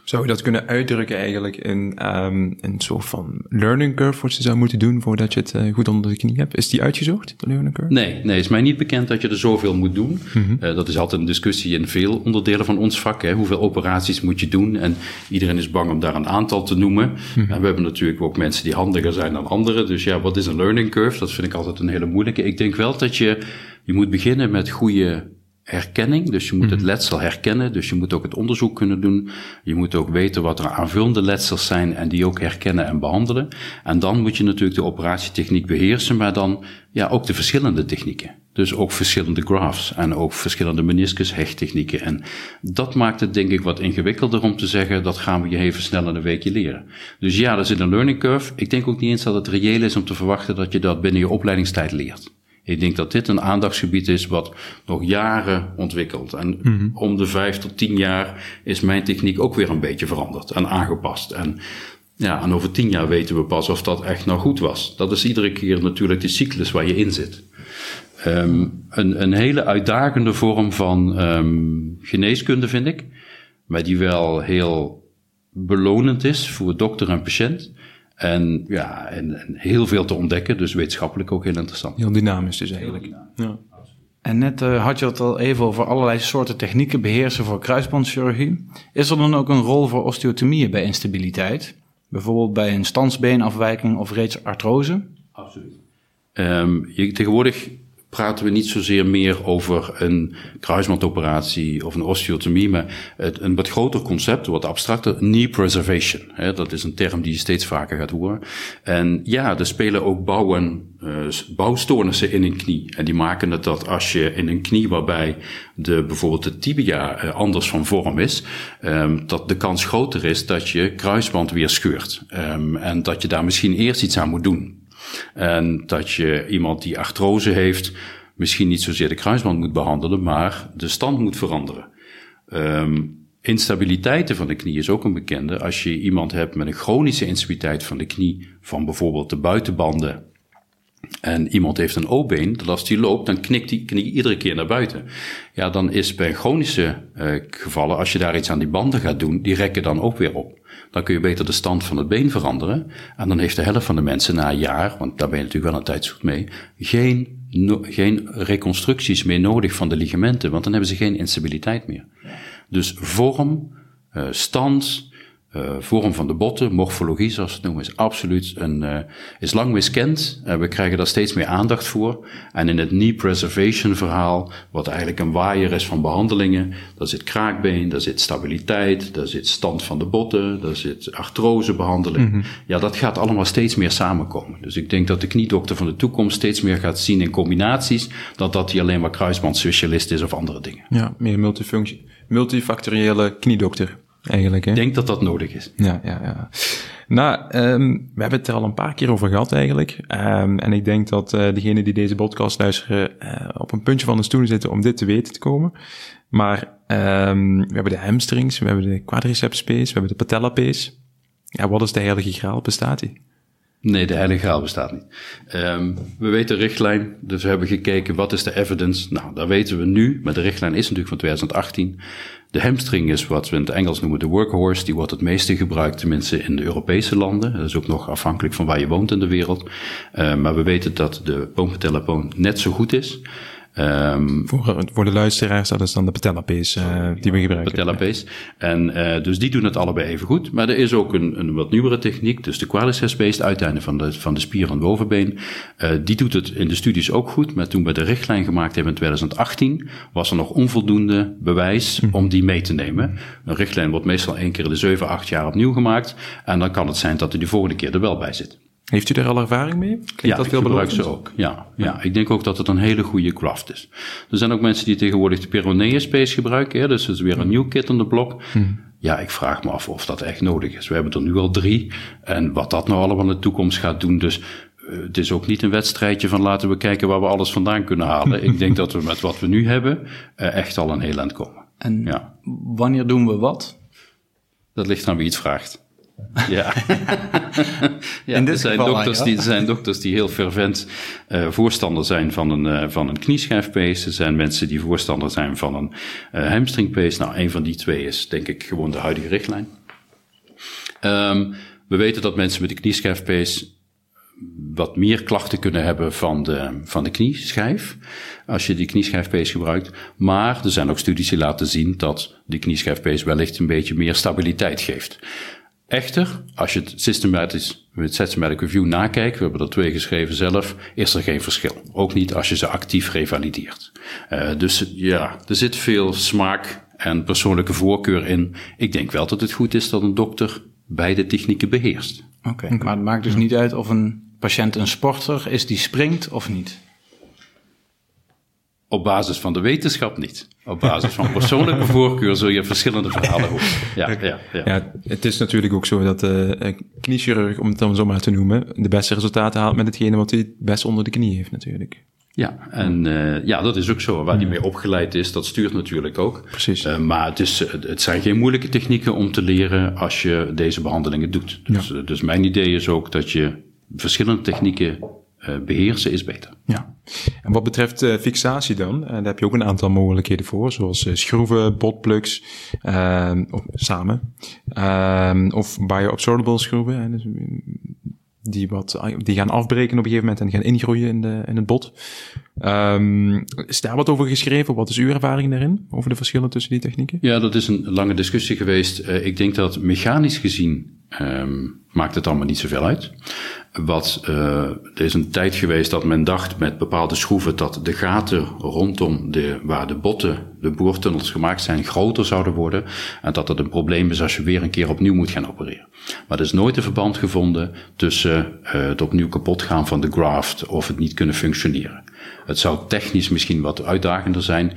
Zou je dat kunnen uitdrukken eigenlijk in um, een soort van learning curve wat je zou moeten doen voordat je het uh, goed onder de knie hebt? Is die uitgezocht, de learning curve? Nee, nee, het is mij niet bekend dat je er zoveel moet doen. Mm uh, dat is altijd een discussie in veel onderdelen van ons vak. Hè. Hoeveel operaties moet je doen? En iedereen is bang om daar een aantal te noemen. Mm En we hebben natuurlijk ook mensen die handiger zijn dan anderen. Dus ja, wat is een learning curve? Dat vind ik altijd een hele moeilijke. Ik denk wel dat je, je moet beginnen met goede herkenning. Dus je moet het mhm. letsel herkennen. Dus je moet ook het onderzoek kunnen doen. Je moet ook weten wat er aanvullende letsels zijn en die ook herkennen en behandelen. En dan moet je natuurlijk de operatietechniek beheersen, maar dan ja, ook de verschillende technieken. Dus ook verschillende grafts en ook verschillende meniscus-hechttechnieken. En dat maakt het denk ik wat ingewikkelder om te zeggen, dat gaan we je even snel in een weekje leren. Dus ja, er zit een learning curve. Ik denk ook niet eens dat het reëel is om te verwachten dat je dat binnen je opleidingstijd leert. Ik denk dat dit een aandachtsgebied is wat nog jaren ontwikkelt. En mhm. om de vijf tot tien jaar is mijn techniek ook weer een beetje veranderd en aangepast. En ja, en over tien jaar weten we pas of dat echt nou goed was. Dat is iedere keer natuurlijk de cyclus waar je in zit. Um, een, een hele uitdagende vorm van um, geneeskunde vind ik, maar die wel heel belonend is voor dokter en patiënt. En ja, en, en, heel veel te ontdekken, dus wetenschappelijk ook heel interessant. Heel dynamisch dus eigenlijk. Ja. En net uh, had je het al even over allerlei soorten technieken beheersen voor kruisbandchirurgie. Is er dan ook een rol voor osteotomieën bij instabiliteit? Bijvoorbeeld bij een standsbeenafwijking of reeds artrose? Absoluut. Um, je, tegenwoordig praten we niet zozeer meer over een kruisbandoperatie of een osteotomie, maar het, een wat groter concept, wat abstracter, knee preservation. Dat is een term die je steeds vaker gaat horen. En ja, er spelen ook bouwen, uh, bouwstoornissen in een knie. En die maken het dat als je in een knie waarbij de, bijvoorbeeld de tibia uh, anders van vorm is, um, dat de kans groter is dat je kruisband weer scheurt. Um, en dat je daar misschien eerst iets aan moet doen. En dat je iemand die artrose heeft, misschien niet zozeer de kruisband moet behandelen, maar de stand moet veranderen. Um, instabiliteiten van de knie is ook een bekende. Als je iemand hebt met een chronische instabiliteit van de knie, van bijvoorbeeld de buitenbanden, en iemand heeft een O-been, dat als die loopt, dan knikt die knie iedere keer naar buiten. Ja, dan is bij chronische uh, gevallen, als je daar iets aan die banden gaat doen, die rekken dan ook weer op. Dan kun je beter de stand van het been veranderen. En dan heeft de helft van de mensen na een jaar, want daar ben je natuurlijk wel een tijdzoek mee, geen, geen reconstructies meer nodig van de ligamenten, want dan hebben ze geen instabiliteit meer. Dus vorm, uh, stand, uh, vorm van de botten, morfologie zoals we het noemen, is absoluut een, uh, is lang miskend. Uh, we krijgen daar steeds meer aandacht voor. En in het knee preservation verhaal, wat eigenlijk een waaier is van behandelingen, daar zit kraakbeen, daar zit stabiliteit, daar zit stand van de botten, daar zit artrosebehandeling. Mm -hmm. Ja, dat gaat allemaal steeds meer samenkomen. Dus ik denk dat de kniedokter van de toekomst steeds meer gaat zien in combinaties, dan dat hij alleen maar kruisbandspecialist is of andere dingen. Ja, meer multifunctie, multifactoriële kniedokter eigenlijk. Hè? Ik denk dat dat nodig is. Ja, ja, ja. Nou, um, we hebben het er al een paar keer over gehad eigenlijk. Um, en ik denk dat uh, degenen die deze podcast luisteren uh, op een puntje van de stoel zitten om dit te weten te komen. Maar um, we hebben de hamstrings, we hebben de quadriceps space, we hebben de patella. Ja, wat is de heilige graal? Bestaat die? Nee, de heilige graal bestaat niet. Um, we weten de richtlijn, dus we hebben gekeken wat is de evidence. Nou, dat weten we nu, maar de richtlijn is natuurlijk van 2018. De hamstring is wat we in het Engels noemen de workhorse. Die wordt het meeste gebruikt, tenminste in de Europese landen. Dat is ook nog afhankelijk van waar je woont in de wereld. Uh, maar we weten dat de boompatella net zo goed is. Um, voor, voor de luisteraars, dat is dan de patellapees uh, die we gebruiken. Patellapees. En uh, dus die doen het allebei even goed. Maar er is ook een, een wat nieuwere techniek, dus de quadriceps base, het uiteinde van de, van de spier van het bovenbeen. Uh, die doet het in de studies ook goed. Maar toen we de richtlijn gemaakt hebben in 2018, was er nog onvoldoende bewijs hm. om die mee te nemen. Een richtlijn wordt meestal één keer in de 7, 8 jaar opnieuw gemaakt. En dan kan het zijn dat er die volgende keer er wel bij zit. Heeft u daar al ervaring mee? Klinkt ja, dat veel ik gebruik ze ook. Ja, ja, ik denk ook dat het een hele goede craft is. Er zijn ook mensen die tegenwoordig de Peroneus Space gebruiken. Hè, dus het is weer een nieuw kit in de blok. Hmm. Ja, ik vraag me af of dat echt nodig is. We hebben er nu al drie. En wat dat nou allemaal in de toekomst gaat doen. Dus uh, het is ook niet een wedstrijdje van laten we kijken waar we alles vandaan kunnen halen. ik denk dat we met wat we nu hebben uh, echt al een heel eind komen. En ja. wanneer doen we wat? Dat ligt aan wie het vraagt. Ja. ja er, zijn dokters die, er zijn dokters die heel fervent uh, voorstander zijn van een, uh, van een knieschijfpees. Er zijn mensen die voorstander zijn van een uh, hamstringpees. Nou, een van die twee is denk ik gewoon de huidige richtlijn. Um, we weten dat mensen met de knieschijfpees wat meer klachten kunnen hebben van de, van de knieschijf. Als je die knieschijfpees gebruikt. Maar er zijn ook studies die laten zien dat die knieschijfpees wellicht een beetje meer stabiliteit geeft. Echter, als je het systematisch, het systematic review nakijkt, we hebben er twee geschreven zelf, is er geen verschil. Ook niet als je ze actief revalideert. Uh, dus ja, er zit veel smaak en persoonlijke voorkeur in. Ik denk wel dat het goed is dat een dokter beide technieken beheerst. Oké, maar het maakt dus niet uit of een patiënt een sporter is die springt of niet? Op basis van de wetenschap niet. Op basis van persoonlijke voorkeur zul je verschillende verhalen horen. Ja, ja, ja. ja, het is natuurlijk ook zo dat de uh, kniechirurg, om het dan zo maar te noemen, de beste resultaten haalt met hetgene wat hij het best onder de knie heeft natuurlijk. Ja, en uh, ja, dat is ook zo. Waar hij mee opgeleid is, dat stuurt natuurlijk ook. Precies. Uh, maar het, is, het zijn geen moeilijke technieken om te leren als je deze behandelingen doet. Dus, ja. dus mijn idee is ook dat je verschillende technieken beheersen is beter. Ja. En wat betreft uh, fixatie dan, uh, daar heb je ook een aantal mogelijkheden voor, zoals schroeven, botplugs, ehm, of samen, ehm, of bioabsorbable schroeven, dus, die, wat, die gaan afbreken op een gegeven moment en gaan ingroeien in, de, in het bot. Um, is daar wat over geschreven? Wat is uw ervaring daarin, over de verschillen tussen die technieken? Ja, dat is een lange discussie geweest. ik denk dat mechanisch gezien Um, maakt het allemaal niet zoveel uit. Wat, uh, er is een tijd geweest dat men dacht met bepaalde schroeven dat de gaten rondom de, waar de botten, de boortunnels gemaakt zijn, groter zouden worden. En dat dat een probleem is als je weer een keer opnieuw moet gaan opereren. Maar er is nooit een verband gevonden tussen uh, het opnieuw kapot gaan van de graft of het niet kunnen functioneren. Het zou technisch misschien wat uitdagender zijn.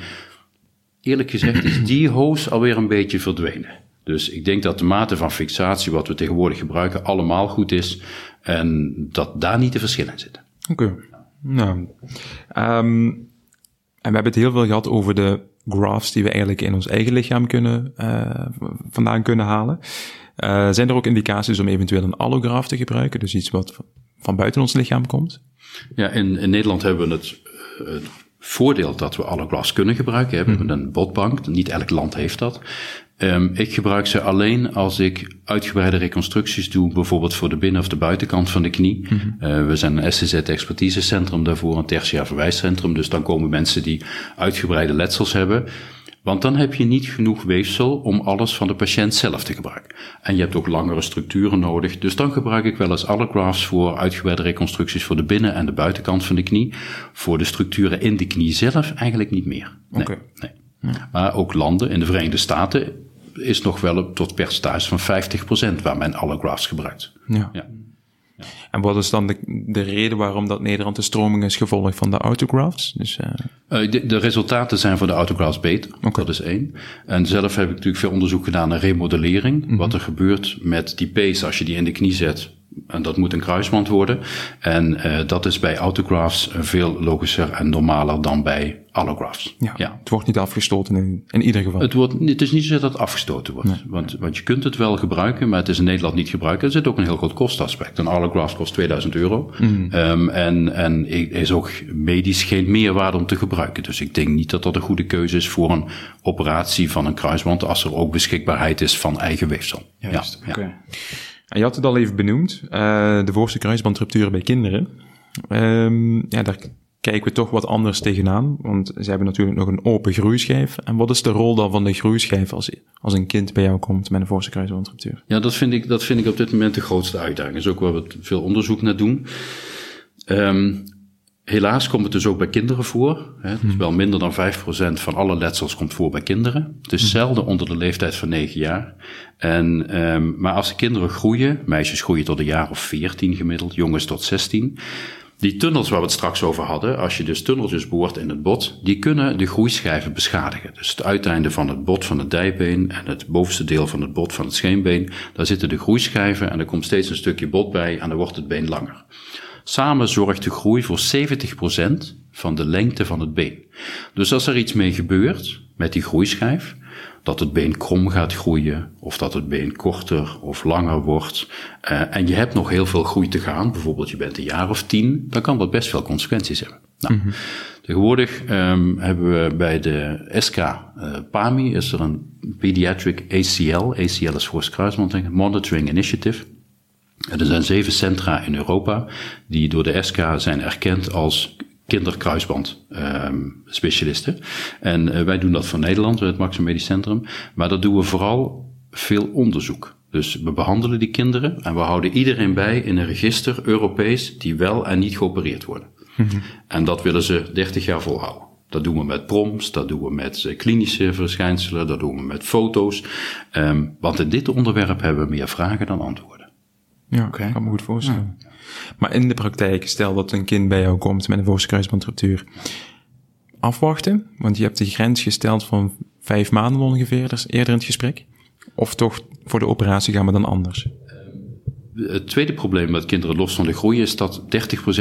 Eerlijk gezegd is die hoos alweer een beetje verdwenen. Dus ik denk dat de mate van fixatie wat we tegenwoordig gebruiken allemaal goed is en dat daar niet de verschillen zitten. Oké. Nou, ehm, en we hebben het heel veel gehad over de graphs die we eigenlijk in ons eigen lichaam kunnen, uh, vandaan kunnen halen. Uh, zijn er ook indicaties om eventueel een allograaf te gebruiken? Dus iets wat van buiten ons lichaam komt? Ja, in, in Nederland hebben we het, het voordeel dat we allographs kunnen gebruiken. We hebben een botbank, niet elk land heeft dat. Um, ik gebruik ze alleen als ik uitgebreide reconstructies doe, bijvoorbeeld voor de binnen- of de buitenkant van de knie. Mm -hmm. uh, we zijn een SCZ-expertisecentrum daarvoor, een tertiair verwijscentrum. Dus dan komen mensen die uitgebreide letsels hebben. Want dan heb je niet genoeg weefsel om alles van de patiënt zelf te gebruiken. En je hebt ook langere structuren nodig. Dus dan gebruik ik wel eens allografts voor uitgebreide reconstructies voor de binnen- en de buitenkant van de knie. Voor de structuren in de knie zelf eigenlijk niet meer. Nee, okay. nee. Ja. Maar ook landen in de Verenigde Staten is nog wel tot percentage van 50% waar men allografts gebruikt. Ja. ja. En wat is dan de, de, reden waarom dat Nederland de stroming is gevolgd van de autographs? Dus, uh... de, de, resultaten zijn voor de autographs beter. Okay. Dat is één. En zelf heb ik natuurlijk veel onderzoek gedaan naar remodellering. Mm -hmm. Wat er gebeurt met die pees als je die in de knie zet. En dat moet een kruisband worden. En uh, dat is bij autographs veel logischer en normaler dan bij allografts. Ja, ja. Het wordt niet afgestoten in, in ieder geval. Het, wordt, het is niet zo dat het afgestoten wordt. Nee. Want, want je kunt het wel gebruiken, maar het is in Nederland niet gebruikt. Er zit ook een heel groot kostaspect. Een allograft kost 2000 euro. Mm. Um, en, en is ook medisch geen meerwaarde om te gebruiken. Dus ik denk niet dat dat een goede keuze is voor een operatie van een kruisband. Als er ook beschikbaarheid is van eigen weefsel. Juist, ja, okay. Je had het al even benoemd, uh, de voorste kruisbandruptuur bij kinderen. Um, ja, daar kijken we toch wat anders tegenaan, want ze hebben natuurlijk nog een open groeischijf. En wat is de rol dan van de groeischijf als, als een kind bij jou komt met een voorste kruisbandruptuur? Ja, dat vind ik, dat vind ik op dit moment de grootste uitdaging. Dat is ook waar we veel onderzoek naar doen. Um, Helaas komt het dus ook bij kinderen voor. Hè. Dus wel minder dan 5% van alle letsels komt voor bij kinderen. Het is zelden onder de leeftijd van 9 jaar. En, um, maar als de kinderen groeien, meisjes groeien tot een jaar of 14 gemiddeld, jongens tot 16. Die tunnels waar we het straks over hadden, als je dus tunneltjes boort in het bot, die kunnen de groeischijven beschadigen. Dus het uiteinde van het bot van het dijbeen en het bovenste deel van het bot van het scheenbeen, daar zitten de groeischijven en er komt steeds een stukje bot bij en dan wordt het been langer. Samen zorgt de groei voor 70% van de lengte van het been. Dus als er iets mee gebeurt met die groeischijf, dat het been krom gaat groeien, of dat het been korter of langer wordt, uh, en je hebt nog heel veel groei te gaan, bijvoorbeeld je bent een jaar of tien, dan kan dat best veel consequenties hebben. Nou, mm-hmm. Tegenwoordig um, hebben we bij de SK uh, PAMI, is er een Pediatric ACL, ACL is voor kruisband, Monitoring Initiative. Er zijn zeven centra in Europa die door de SK zijn erkend als kinderkruisband um, specialisten. En uh, wij doen dat voor Nederland, het Maximum Medisch Centrum. Maar dat doen we vooral veel onderzoek. Dus we behandelen die kinderen en we houden iedereen bij in een register Europees die wel en niet geopereerd worden. Mm-hmm. En dat willen ze 30 jaar volhouden. Dat doen we met proms, dat doen we met uh, klinische verschijnselen, dat doen we met foto's. Um, want in dit onderwerp hebben we meer vragen dan antwoorden. Ja, okay. kan me goed voorstellen. Ja. Maar in de praktijk, stel dat een kind bij jou komt met een voorste kruisbandruptuur. Afwachten, want je hebt de grens gesteld van vijf maanden ongeveer, dat is eerder in het gesprek. Of toch voor de operatie gaan we dan anders? Het tweede probleem met kinderen los van de groei is dat 30%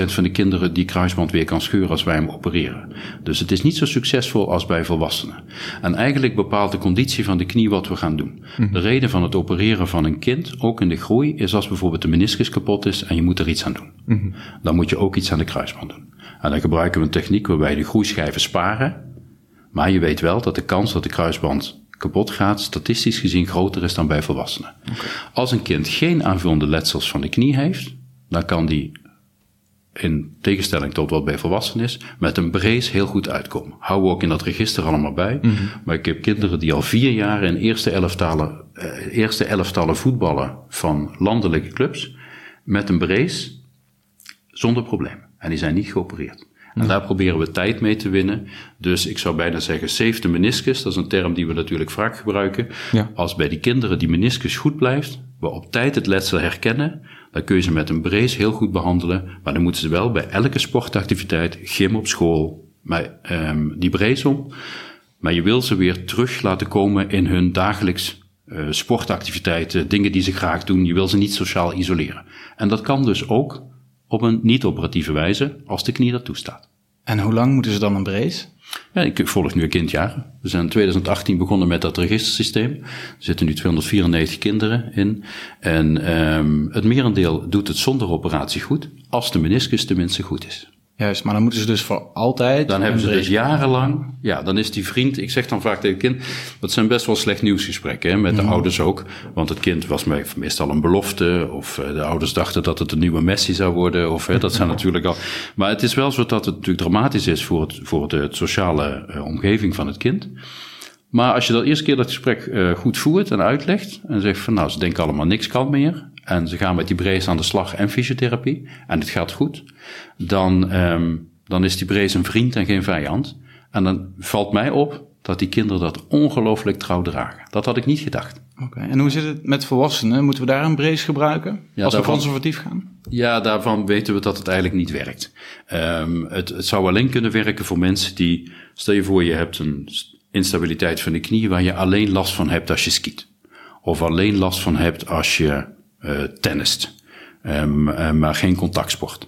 van de kinderen die kruisband weer kan scheuren als wij hem opereren. Dus het is niet zo succesvol als bij volwassenen. En eigenlijk bepaalt de conditie van de knie wat we gaan doen. De reden van het opereren van een kind, ook in de groei, is als bijvoorbeeld de meniscus kapot is en je moet er iets aan doen. Mm-hmm. Dan moet je ook iets aan de kruisband doen. En dan gebruiken we een techniek waarbij de groeischijven sparen. Maar je weet wel dat de kans dat de kruisband kapot gaat, statistisch gezien groter is dan bij volwassenen. Okay. Als een kind geen aanvullende letsels van de knie heeft, dan kan die in tegenstelling tot wat bij volwassenen is, met een brace heel goed uitkomen. Hou ook in dat register allemaal bij. Mm -hmm. Maar ik heb kinderen die al vier jaar in eerste elftallen, eh, eerste elftallen voetballen van landelijke clubs, met een brace, zonder probleem. En die zijn niet geopereerd. En daar proberen we tijd mee te winnen. Dus ik zou bijna zeggen, save de meniscus. Dat is een term die we natuurlijk vaak gebruiken. Ja. Als bij die kinderen die meniscus goed blijft, we op tijd het letsel herkennen, dan kun je ze met een brace heel goed behandelen. Maar dan moeten ze wel bij elke sportactiviteit, gym op school, maar, um, die brace om. Maar je wil ze weer terug laten komen in hun dagelijks uh, sportactiviteiten, dingen die ze graag doen. Je wil ze niet sociaal isoleren. En dat kan dus ook op een niet-operatieve wijze als de knie dat toestaat. En hoe lang moeten ze dan een brace? Ja, ik volg nu een kindjaar. We zijn in 2018 begonnen met dat registersysteem. Er zitten nu 294 kinderen in. En um, het merendeel doet het zonder operatie goed, als de meniscus tenminste goed is. Juist, maar dan moeten ze dus voor altijd. Dan hebben ze dus jarenlang. Ja, dan is die vriend. Ik zeg dan vaak tegen het kind. Dat zijn best wel slecht nieuwsgesprekken, hè, met de mhm. ouders ook. Want het kind was meestal een belofte. Of eh, de ouders dachten dat het de nieuwe Messi zou worden. Of hè, dat zijn natuurlijk al. Maar het is wel zo dat het natuurlijk dramatisch is voor, het, voor de sociale uh, omgeving van het kind. Maar als je dat eerste keer dat gesprek uh, goed voert en uitlegt. En zegt van nou, ze denken allemaal niks kan meer. En ze gaan met die brace aan de slag en fysiotherapie. En het gaat goed. Dan, um, dan is die brace een vriend en geen vijand. En dan valt mij op dat die kinderen dat ongelooflijk trouw dragen. Dat had ik niet gedacht. Oké, en hoe zit het met volwassenen? Moeten we daar een brace gebruiken ja, als we conservatief gaan? Ja, daarvan weten we dat het eigenlijk niet werkt. Um, het, het zou alleen kunnen werken voor mensen die... Stel je voor, je hebt een instabiliteit van de knie... waar je alleen last van hebt als je skiet. Of alleen last van hebt als je uh, tennist. Um, maar geen contactsport.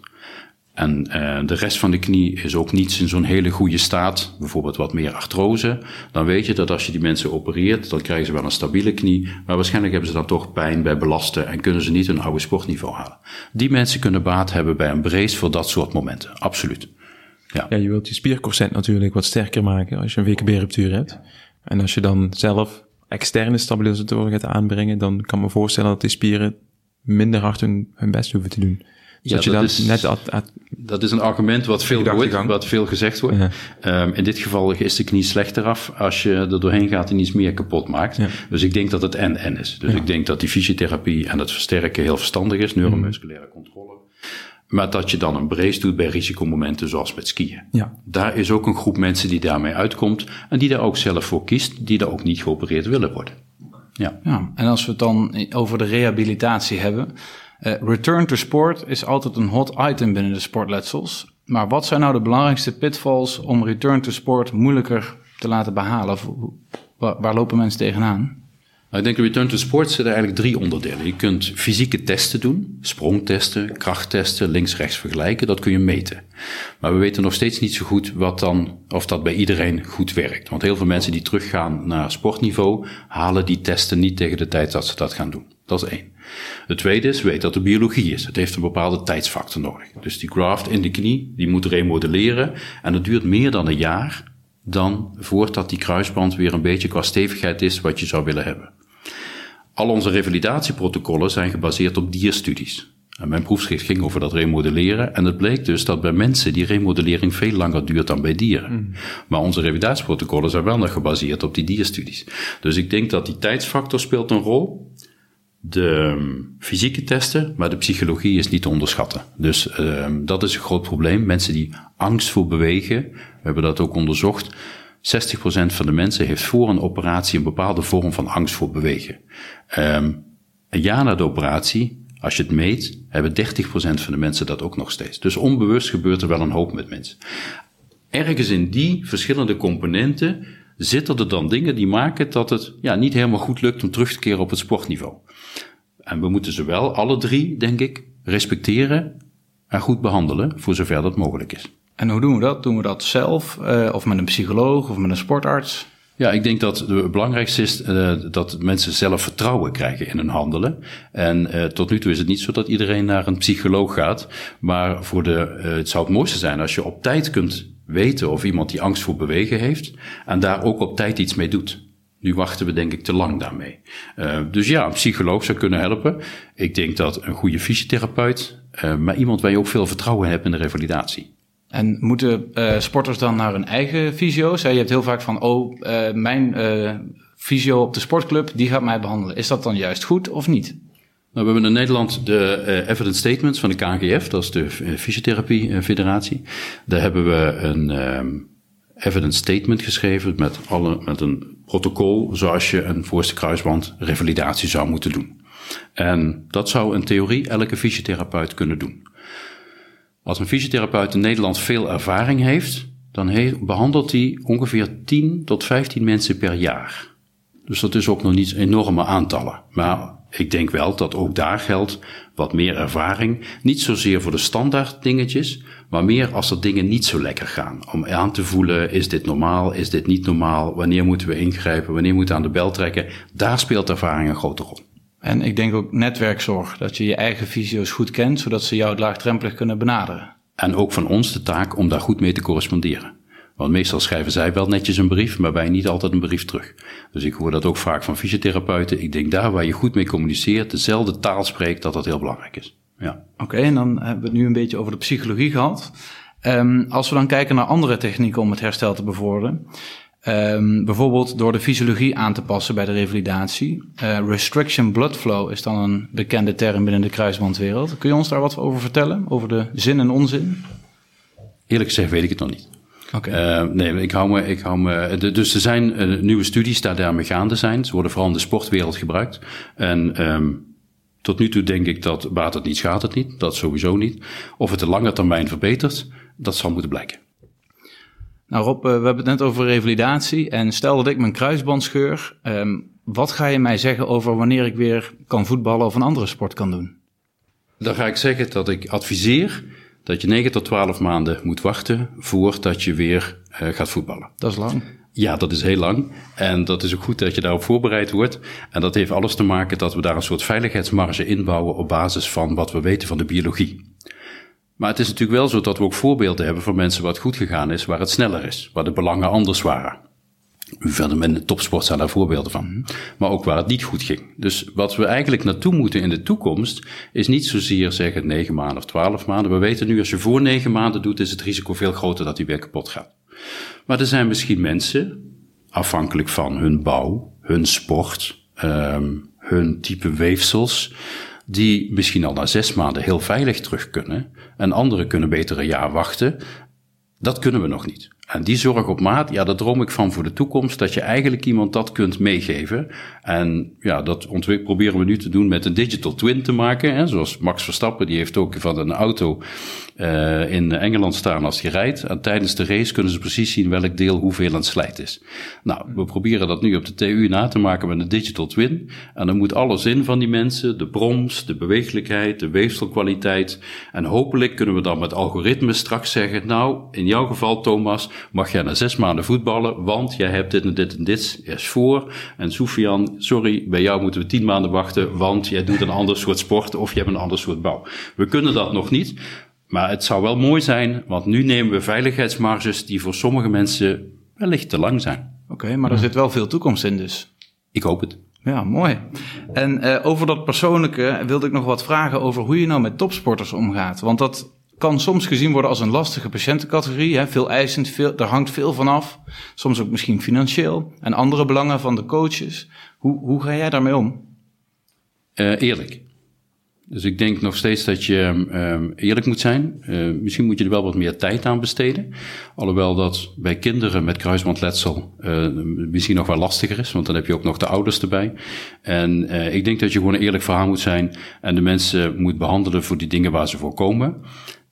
En uh, de rest van de knie is ook niet in zo'n hele goede staat, bijvoorbeeld wat meer artrose. Dan weet je dat als je die mensen opereert, dan krijgen ze wel een stabiele knie. Maar waarschijnlijk hebben ze dan toch pijn bij belasten en kunnen ze niet hun oude sportniveau halen. Die mensen kunnen baat hebben bij een brace voor dat soort momenten. Absoluut. Ja. ja, je wilt je spiercorset natuurlijk wat sterker maken als je een WKB-ruptuur hebt. En als je dan zelf externe stabilisatoren gaat aanbrengen, dan kan ik me voorstellen dat die spieren minder hard hun, hun best hoeven te doen. Dus ja, dat, je dan is, net dat is een argument wat veel, wordt, wat veel gezegd wordt. Ja. Um, in dit geval is de knie slechter af als je er doorheen gaat en iets meer kapot maakt. Ja. Dus ik denk dat het en-en is. Dus ik denk dat die fysiotherapie en het versterken heel verstandig is, neuromusculaire controle. Maar dat je dan een brace doet bij risicomomenten zoals met skiën. Ja. Daar is ook een groep mensen die daarmee uitkomt en die daar ook zelf voor kiest, die daar ook niet geopereerd willen worden. Ja. ja en als we het dan over de rehabilitatie hebben. Uh, return to sport is altijd een hot item binnen de sportletsels. Maar wat zijn nou de belangrijkste pitfalls om return to sport moeilijker te laten behalen? Waar, waar lopen mensen tegenaan? Nou, ik denk Return to Sport zitten eigenlijk drie onderdelen. Je kunt fysieke testen doen, sprongtesten, krachttesten, links-rechts vergelijken, dat kun je meten. Maar we weten nog steeds niet zo goed wat dan, of dat bij iedereen goed werkt. Want heel veel mensen die teruggaan naar sportniveau, halen die testen niet tegen de tijd dat ze dat gaan doen. Dat is één. Het tweede is, weet dat er biologie is. Het heeft een bepaalde tijdsfactor nodig. Dus die graft in de knie, die moet remodelleren. En dat duurt meer dan een jaar dan voordat die kruisband weer een beetje qua stevigheid is wat je zou willen hebben. Al onze revalidatieprotocollen zijn gebaseerd op dierstudies. En mijn proefschrift ging over dat remodelleren. En het bleek dus dat bij mensen die remodellering veel langer duurt dan bij dieren. Mm. Maar onze revalidatieprotocollen zijn wel nog gebaseerd op die dierstudies. Dus ik denk dat die tijdsfactor speelt een rol. De um, fysieke testen, maar de psychologie is niet te onderschatten. Dus um, dat is een groot probleem. Mensen die angst voor bewegen, we hebben dat ook onderzocht 60% van de mensen heeft voor een operatie een bepaalde vorm van angst voor bewegen. Um, een jaar na de operatie, als je het meet, hebben 30% van de mensen dat ook nog steeds. Dus onbewust gebeurt er wel een hoop met mensen. Ergens in die verschillende componenten zitten er dan dingen die maken dat het ja, niet helemaal goed lukt om terug te keren op het sportniveau. En we moeten ze wel, alle drie, denk ik, respecteren en goed behandelen, voor zover dat mogelijk is. En hoe doen we dat? Doen we dat zelf uh, of met een psycholoog of met een sportarts? Ja, ik denk dat het belangrijkste is uh, dat mensen zelf vertrouwen krijgen in hun handelen. En uh, tot nu toe is het niet zo dat iedereen naar een psycholoog gaat. Maar voor de, het zou het mooiste zijn als je op tijd kunt weten of iemand die angst voor bewegen heeft. En daar ook op tijd iets mee doet. Nu wachten we denk ik te lang daarmee. Dus ja, een psycholoog zou kunnen helpen. Ik denk dat een goede fysiotherapeut, maar iemand waar je ook veel vertrouwen hebt in de revalidatie. En moeten uh, sporters dan naar hun eigen fysio's? Je hebt heel vaak van, oh, uh, mijn uh, fysio op de sportclub, die gaat mij behandelen. Is dat dan juist goed of niet? Nou, we hebben in Nederland de evidence statements van de KNGF, dat is de Fysiotherapie Federatie. Daar hebben we een um, evidence statement geschreven met, alle, met een protocol zoals je een voorste kruisband revalidatie zou moeten doen. En dat zou in theorie elke fysiotherapeut kunnen doen. Als een fysiotherapeut in Nederland veel ervaring heeft, dan behandelt hij ongeveer 10 tot 15 mensen per jaar. Dus dat is ook nog niet enorme aantallen. Maar ik denk wel dat ook daar geldt wat meer ervaring. Niet zozeer voor de standaard dingetjes, maar meer als er dingen niet zo lekker gaan. Om aan te voelen, is dit normaal, is dit niet normaal? Wanneer moeten we ingrijpen? Wanneer moeten we aan de bel trekken? Daar speelt ervaring een grote rol. En ik denk ook netwerkzorg, dat je je eigen visio's goed kent, zodat ze jou laagdrempelig kunnen benaderen. En ook van ons de taak om daar goed mee te corresponderen. Want meestal schrijven zij wel netjes een brief, maar wij niet altijd een brief terug. Dus ik hoor dat ook vaak van fysiotherapeuten. Ik denk daar waar je goed mee communiceert, dezelfde taal spreekt, dat dat heel belangrijk is. Ja. Oké, en dan hebben we het nu een beetje over de psychologie gehad. Um, als we dan kijken naar andere technieken om het herstel te bevorderen. Um, bijvoorbeeld door de fysiologie aan te passen bij de revalidatie. Uh, restriction blood flow is dan een bekende term binnen de kruisbandwereld. Kun je ons daar wat over vertellen? Over de zin en onzin? Eerlijk gezegd weet ik het nog niet. Okay. Uh, nee, ik hou me. Ik hou me de, dus er zijn uh, nieuwe studies die daarmee gaande zijn. Ze worden vooral in de sportwereld gebruikt. En um, tot nu toe denk ik dat baat het niet, schaadt het niet. Dat sowieso niet. Of het de lange termijn verbetert, dat zal moeten blijken. Nou Rob, uh, we hebben het net over revalidatie. En stel dat ik mijn kruisband scheur. Um, wat ga je mij zeggen over wanneer ik weer kan voetballen of een andere sport kan doen? Dan ga ik zeggen dat ik adviseer dat je 9 tot 12 maanden moet wachten voordat je weer uh, gaat voetballen. Dat is lang. Ja, dat is heel lang. En dat is ook goed dat je daarop voorbereid wordt. En dat heeft alles te maken dat we daar een soort veiligheidsmarge inbouwen op basis van wat we weten van de biologie. Maar het is natuurlijk wel zo dat we ook voorbeelden hebben van mensen waar het goed gegaan is, waar het sneller is, waar de belangen anders waren. Verder met de topsport zijn daar voorbeelden van. Maar ook waar het niet goed ging. Dus wat we eigenlijk naartoe moeten in de toekomst, is niet zozeer zeggen 9 maanden of 12 maanden. We weten nu, als je voor 9 maanden doet, is het risico veel groter dat die weer kapot gaat. Maar er zijn misschien mensen, afhankelijk van hun bouw, hun sport, um, hun type weefsels, die misschien al na zes maanden heel veilig terug kunnen. En anderen kunnen beter een jaar wachten. Dat kunnen we nog niet. En die zorg op maat, ja, daar droom ik van voor de toekomst, dat je eigenlijk iemand dat kunt meegeven. En ja, dat proberen we nu te doen met een digital twin te maken. Hè. Zoals Max Verstappen, die heeft ook van een auto uh, in Engeland staan als hij rijdt. En tijdens de race kunnen ze precies zien welk deel hoeveel aan slijt is. Nou, we proberen dat nu op de TU na te maken met een digital twin. En dan moet alles in van die mensen, de broms, de beweeglijkheid, de weefselkwaliteit. En hopelijk kunnen we dan met algoritmes straks zeggen, nou, in jouw geval Thomas, mag jij na zes maanden voetballen, want jij hebt dit en dit en dit is voor. En Soufian, sorry, bij jou moeten we tien maanden wachten, want jij doet een ander soort sport of je hebt een ander soort bouw. We kunnen dat nog niet. Maar het zou wel mooi zijn, want nu nemen we veiligheidsmarges die voor sommige mensen wellicht te lang zijn. Oké, maar er zit wel veel toekomst in dus. Ik hoop het. Ja, mooi. En uh, over dat persoonlijke wilde ik nog wat vragen over hoe je nou met topsporters omgaat. Want dat kan soms gezien worden als een lastige patiëntencategorie. Hè? Veel eisend, veel, daar hangt veel van af. Soms ook misschien financieel en andere belangen van de coaches. Hoe, hoe ga jij daarmee om? Uh, eerlijk. Dus ik denk nog steeds dat je um, eerlijk moet zijn. Uh, misschien moet je er wel wat meer tijd aan besteden. Alhoewel dat bij kinderen met kruisbandletsel uh, misschien nog wel lastiger is, want dan heb je ook nog de ouders erbij. En ik denk dat je gewoon een eerlijk verhaal moet zijn en de mensen moet behandelen voor die dingen waar ze voor komen.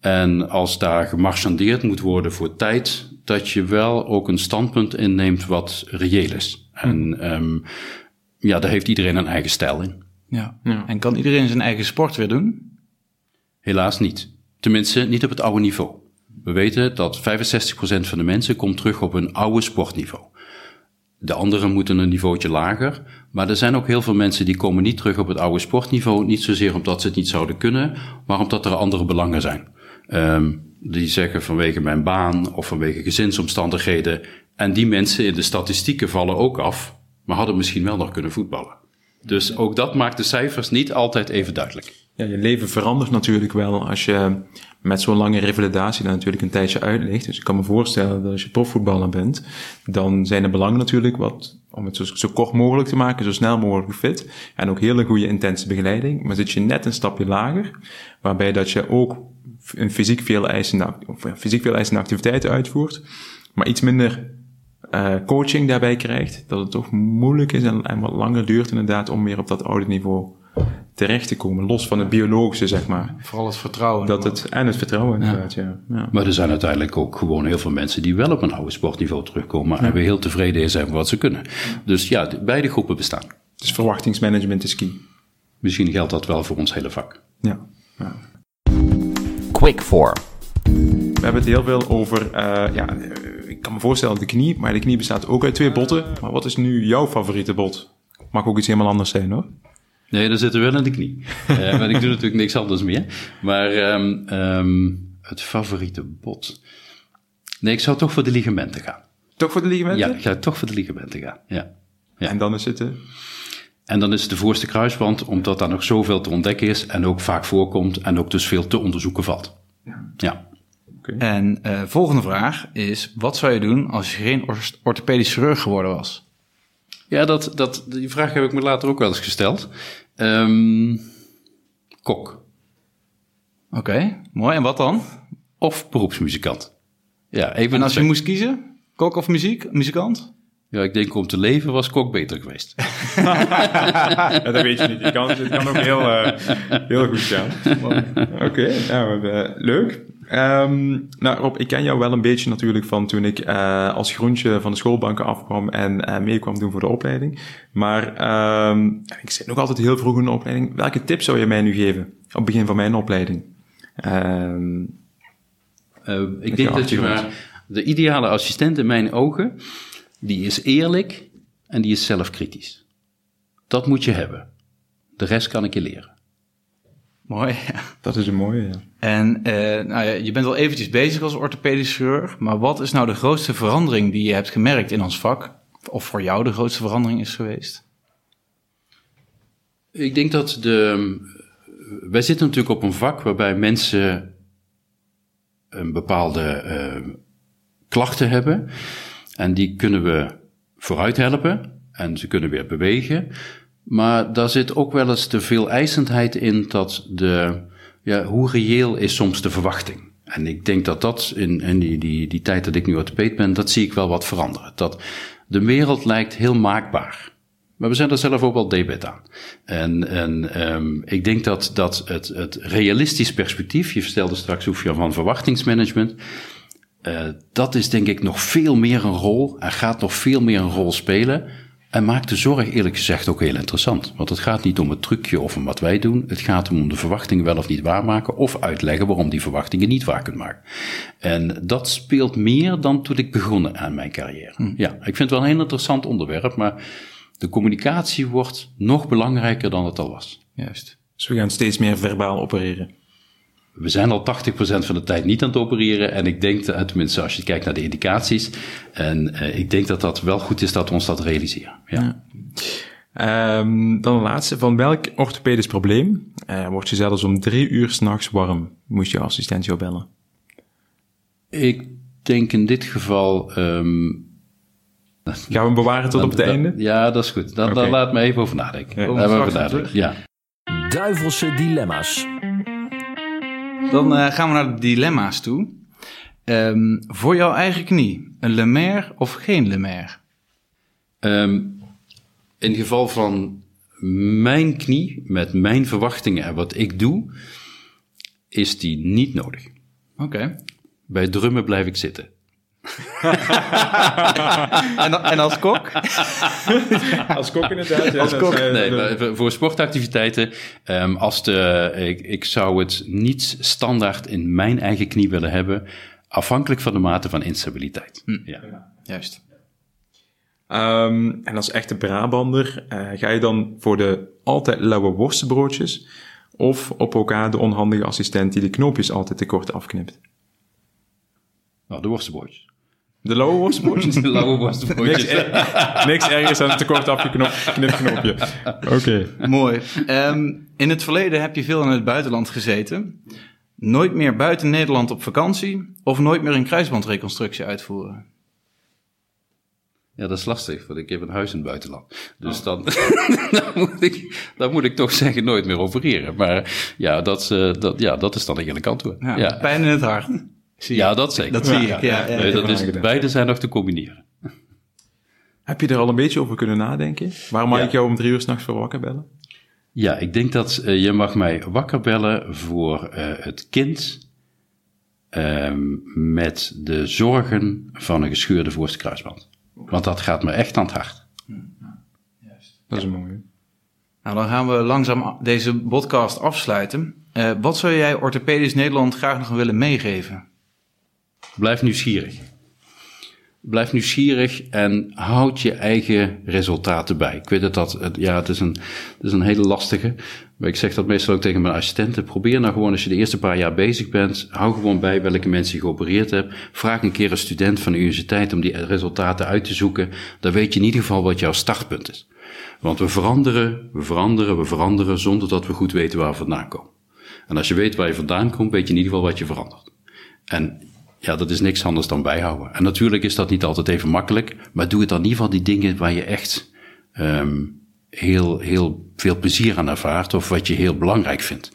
En als daar gemarchandeerd moet worden voor tijd, dat je wel ook een standpunt inneemt wat reëel is. En um, ja, daar heeft iedereen een eigen stijl in. Ja. ja. En kan iedereen zijn eigen sport weer doen? Helaas niet. Tenminste, niet op het oude niveau. We weten dat 65% van de mensen komt terug op een oude sportniveau. De anderen moeten een niveautje lager. Maar er zijn ook heel veel mensen die komen niet terug op het oude sportniveau. Niet zozeer omdat ze het niet zouden kunnen, maar omdat er andere belangen zijn. Um, die zeggen vanwege mijn baan of vanwege gezinsomstandigheden. En die mensen in de statistieken vallen ook af, maar hadden misschien wel nog kunnen voetballen. Dus ook dat maakt de cijfers niet altijd even duidelijk. Ja, je leven verandert natuurlijk wel als je met zo'n lange revalidatie daar natuurlijk een tijdje uit ligt. Dus ik kan me voorstellen dat als je profvoetballer bent, dan zijn de belangen natuurlijk wat, om het zo, zo kort mogelijk te maken, zo snel mogelijk fit. En ook hele goede intense begeleiding. Maar zit je net een stapje lager, waarbij dat je ook een fysiek veel eisende, of fysiek veel eisende activiteiten uitvoert, maar iets minder uh, coaching daarbij krijgt, dat het toch moeilijk is en, en wat langer duurt inderdaad om weer op dat oude niveau terecht te komen, los van het biologische, zeg maar. Vooral het vertrouwen. Dat het, en het vertrouwen inderdaad, ja. ja. Maar er zijn uiteindelijk ook gewoon heel veel mensen die wel op een oude sportniveau terugkomen en weer heel tevreden zijn met wat ze kunnen. Dus ja, de- beide groepen bestaan. Dus verwachtingsmanagement is key. Misschien geldt dat wel voor ons hele vak. Ja. ja. Quick for. We hebben het heel veel over, eh, ja, eh, ik kan me voorstellen de knie, maar de knie bestaat ook uit twee botten. Maar wat is nu jouw favoriete bot? Mag ook iets helemaal anders zijn hoor. Nee, dan zitten we wel in de knie. Eh, maar ik doe natuurlijk niks anders meer. Maar ehm, ehm, het favoriete bot. Nee, ik zou toch voor de ligamenten gaan. Toch voor de ligamenten? Ja, ik ga toch voor de ligamenten gaan. Ja. ja. En dan is het, En dan is het de voorste kruisband, omdat daar nog zoveel te ontdekken is en ook vaak voorkomt en ook dus veel te onderzoeken valt. Ja. En eh, volgende vraag is, wat zou je doen als je geen orthopedisch chirurg geworden was? Ja, dat, dat, die vraag heb ik me later ook wel eens gesteld. Ehm, kok Oké, mooi. En wat dan? of beroepsmuzikant. Ja, even En als je moest kiezen, kok of muziek, muzikant? Ja, ik denk om te leven was kok beter geweest. ja, dat weet je niet. Het kan, het kan ook heel, eh, heel goed gaan. Oké, nou, eh, leuk. Ehm, nou Rob, ik ken jou wel een beetje natuurlijk van toen ik eh, als groentje van de schoolbanken afkwam en eh, mee kwam doen voor de opleiding. Maar ehm, ik zit nog altijd heel vroeg in de opleiding. Welke tips zou je mij nu geven op het begin van mijn opleiding? Ehm, Eh, ik denk dat je maar... De ideale assistent in mijn ogen, die is eerlijk en die is zelfkritisch. Dat moet je hebben. De rest kan ik je leren. Mooi. dat is een mooie, ja. En eh, nou ja, je bent al eventjes bezig als orthopedisch chirurg, maar wat is nou de grootste verandering die je hebt gemerkt in ons vak? Of voor jou de grootste verandering is geweest? Ik denk dat de. Wij zitten natuurlijk op een vak waarbij mensen een bepaalde eh, klachten hebben. En die kunnen we vooruit helpen. En ze kunnen weer bewegen. Maar daar zit ook wel eens de veel eisendheid in dat de. Ja, hoe reëel is soms de verwachting? En ik denk dat dat in, in die, die, die tijd dat ik nu orthopeed ben, dat zie ik wel wat veranderen. Dat de wereld lijkt heel maakbaar. Maar we zijn er zelf ook wel debet aan. En, en um, ik denk dat, dat het, het realistisch perspectief, je stelde straks Soefjan van verwachtingsmanagement, uh, dat is denk ik nog veel meer een rol en gaat nog veel meer een rol spelen. En maakt de zorg eerlijk gezegd ook heel interessant. Want het gaat niet om het trucje of om wat wij doen. Het gaat om de verwachtingen wel of niet waarmaken. Of uitleggen waarom die verwachtingen niet waar kunnen maken. En dat speelt meer dan toen ik begon aan mijn carrière. Hm. Ja, ik vind het wel een heel interessant onderwerp. Maar de communicatie wordt nog belangrijker dan het al was. Juist. Dus we gaan steeds meer verbaal opereren. We zijn al 80% van de tijd niet aan het opereren. En ik denk, dat, tenminste als je kijkt naar de indicaties. En uh, ik denk dat dat wel goed is dat we ons dat realiseren. Ja. ja. Um, dan de laatste. Van welk orthopedisch probleem uh, word je zelfs om drie uur s'nachts warm? Moest je assistent jou bellen? Ik denk in dit geval... Um, Gaan we hem bewaren tot dan, op het dan, einde? Ja, dat is goed. Dan, okay. dan laat me even over nadenken. Ja. Laat even nadenken. Ja. Duivelse dilemma's. Dan uh, gaan we naar de dilemma's toe. Um, voor jouw eigen knie, een Lemaire of geen Lemaire? Um, in geval van mijn knie, met mijn verwachtingen en wat ik doe, is die niet nodig. Oké. Okay. Bij drummen blijf ik zitten. en, en, als kok? als kok inderdaad. Ja, als kok. Nee, voor sportactiviteiten. Um, als de, ik, ik zou het niet standaard in mijn eigen knie willen hebben. Afhankelijk van de mate van instabiliteit. Hm. Ja. ja. Juist. Um, en als echte Brabander uh, ga je dan voor de altijd lauwe worstenbroodjes of op elkaar de onhandige assistent die de knoopjes altijd te kort afknipt? Nou, de worstenbroodjes. De lauwe worstenbroodjes? de lauwe worstenbroodjes. niks, er, niks ergens aan een te kort afgeknipt knoopje. Oké. Okay. Mooi. Um, in het verleden heb je veel in het buitenland gezeten. Nooit meer buiten Nederland op vakantie of nooit meer een kruisbandreconstructie uitvoeren? Ja, dat is lastig, want ik heb een huis in het buitenland. Dus oh. dan, dan, moet ik, dan moet ik toch zeggen nooit meer opereren. Maar ja, dat, uh, dat, ja, dat is dan een eerlijk antwoord. Ja, ja. Pijn in het hart. Zie ja, dat zeker. Dat zie ik, ja. ja, ja nee, dat is, beide zijn nog te combineren. Heb je er al een beetje over kunnen nadenken? Waarom mag ik jou om drie uur s'nachts voor wakker bellen? Ja, ik denk dat uh, je mag mij wakker bellen voor uh, het kind uh, met de zorgen van een gescheurde voorste kruisband. Want dat gaat me echt aan het hart. Juist. Dat is mooi. Nou, dan gaan we langzaam deze podcast afsluiten. Uh, wat zou jij Orthopedisch Nederland graag nog willen meegeven? Blijf nieuwsgierig. Blijf nieuwsgierig en houd je eigen resultaten bij. Ik weet dat dat, ja, het is een, het is een hele lastige. Maar ik zeg dat meestal ook tegen mijn assistenten. Probeer nou gewoon, als je de eerste paar jaar bezig bent, hou gewoon bij welke mensen je geopereerd hebt. Vraag een keer een student van de universiteit om die resultaten uit te zoeken. Dan weet je in ieder geval wat jouw startpunt is. Want we veranderen, we veranderen, we veranderen zonder dat we goed weten waar we vandaan komen. En als je weet waar je vandaan komt, weet je in ieder geval wat je verandert. En ja, dat is niks anders dan bijhouden. En natuurlijk is dat niet altijd even makkelijk, maar doe het dan in ieder geval die dingen waar je echt um, heel, heel veel plezier aan ervaart of wat je heel belangrijk vindt.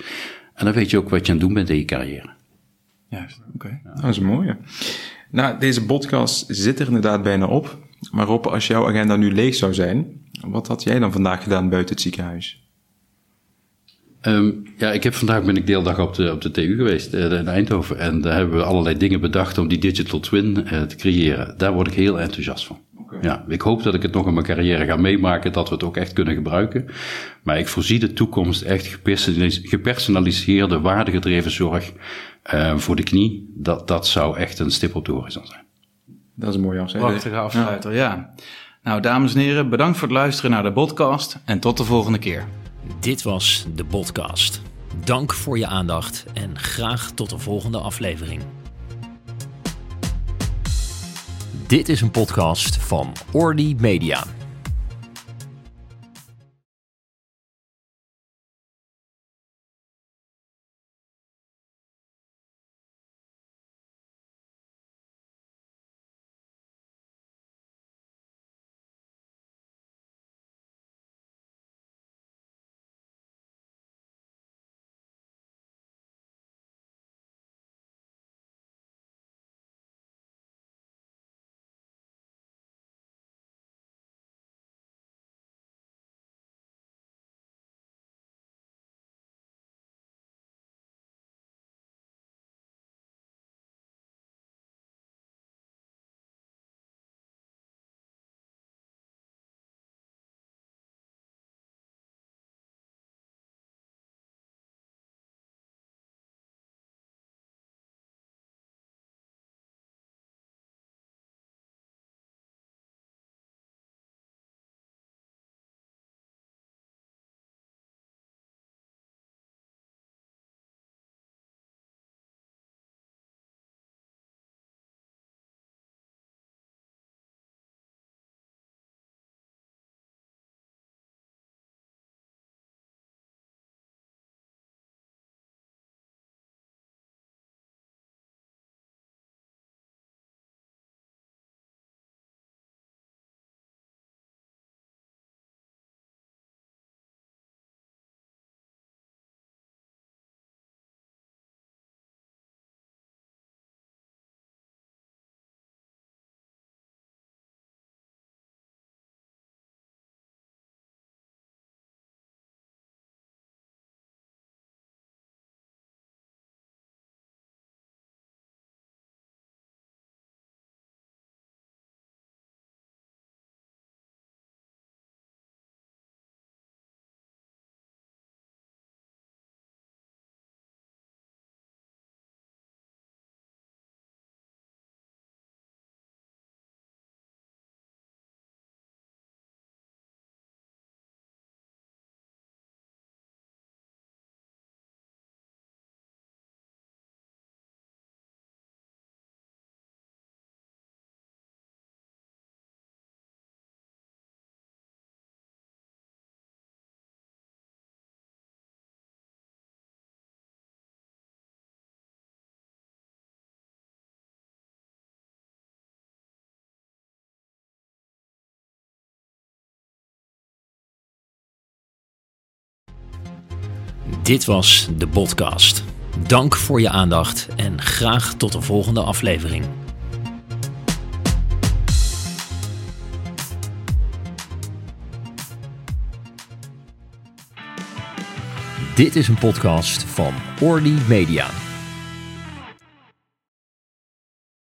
En dan weet je ook wat je aan het doen bent in je carrière. Juist, oké. Dat is mooi. Nou, deze podcast zit er inderdaad bijna op. Maar Rob, als jouw agenda nu leeg zou zijn, wat had jij dan vandaag gedaan buiten het ziekenhuis? Um, ja, ik heb vandaag ben ik de hele dag op de, op de TU geweest uh, in Eindhoven. En daar hebben we allerlei dingen bedacht om die digital twin uh, te creëren. Daar word ik heel enthousiast van. Okay. Ja, ik hoop dat ik het nog in mijn carrière ga meemaken, dat we het ook echt kunnen gebruiken. Maar ik voorzie de toekomst echt gepersonaliseerde, waardegedreven zorg uh, voor de knie. Dat, dat zou echt een stip op de horizon zijn. Dat is een mooie afsluiter. Prachtige afsluiter, ja. ja. Nou, dames en heren, bedankt voor het luisteren naar de podcast en tot de volgende keer. Dit was de podcast. Dank voor je aandacht en graag tot de volgende aflevering. Dit is een podcast van Orly Media. Dit was de podcast. Dank voor je aandacht en graag tot de volgende aflevering. Dit is een podcast van Orly Media.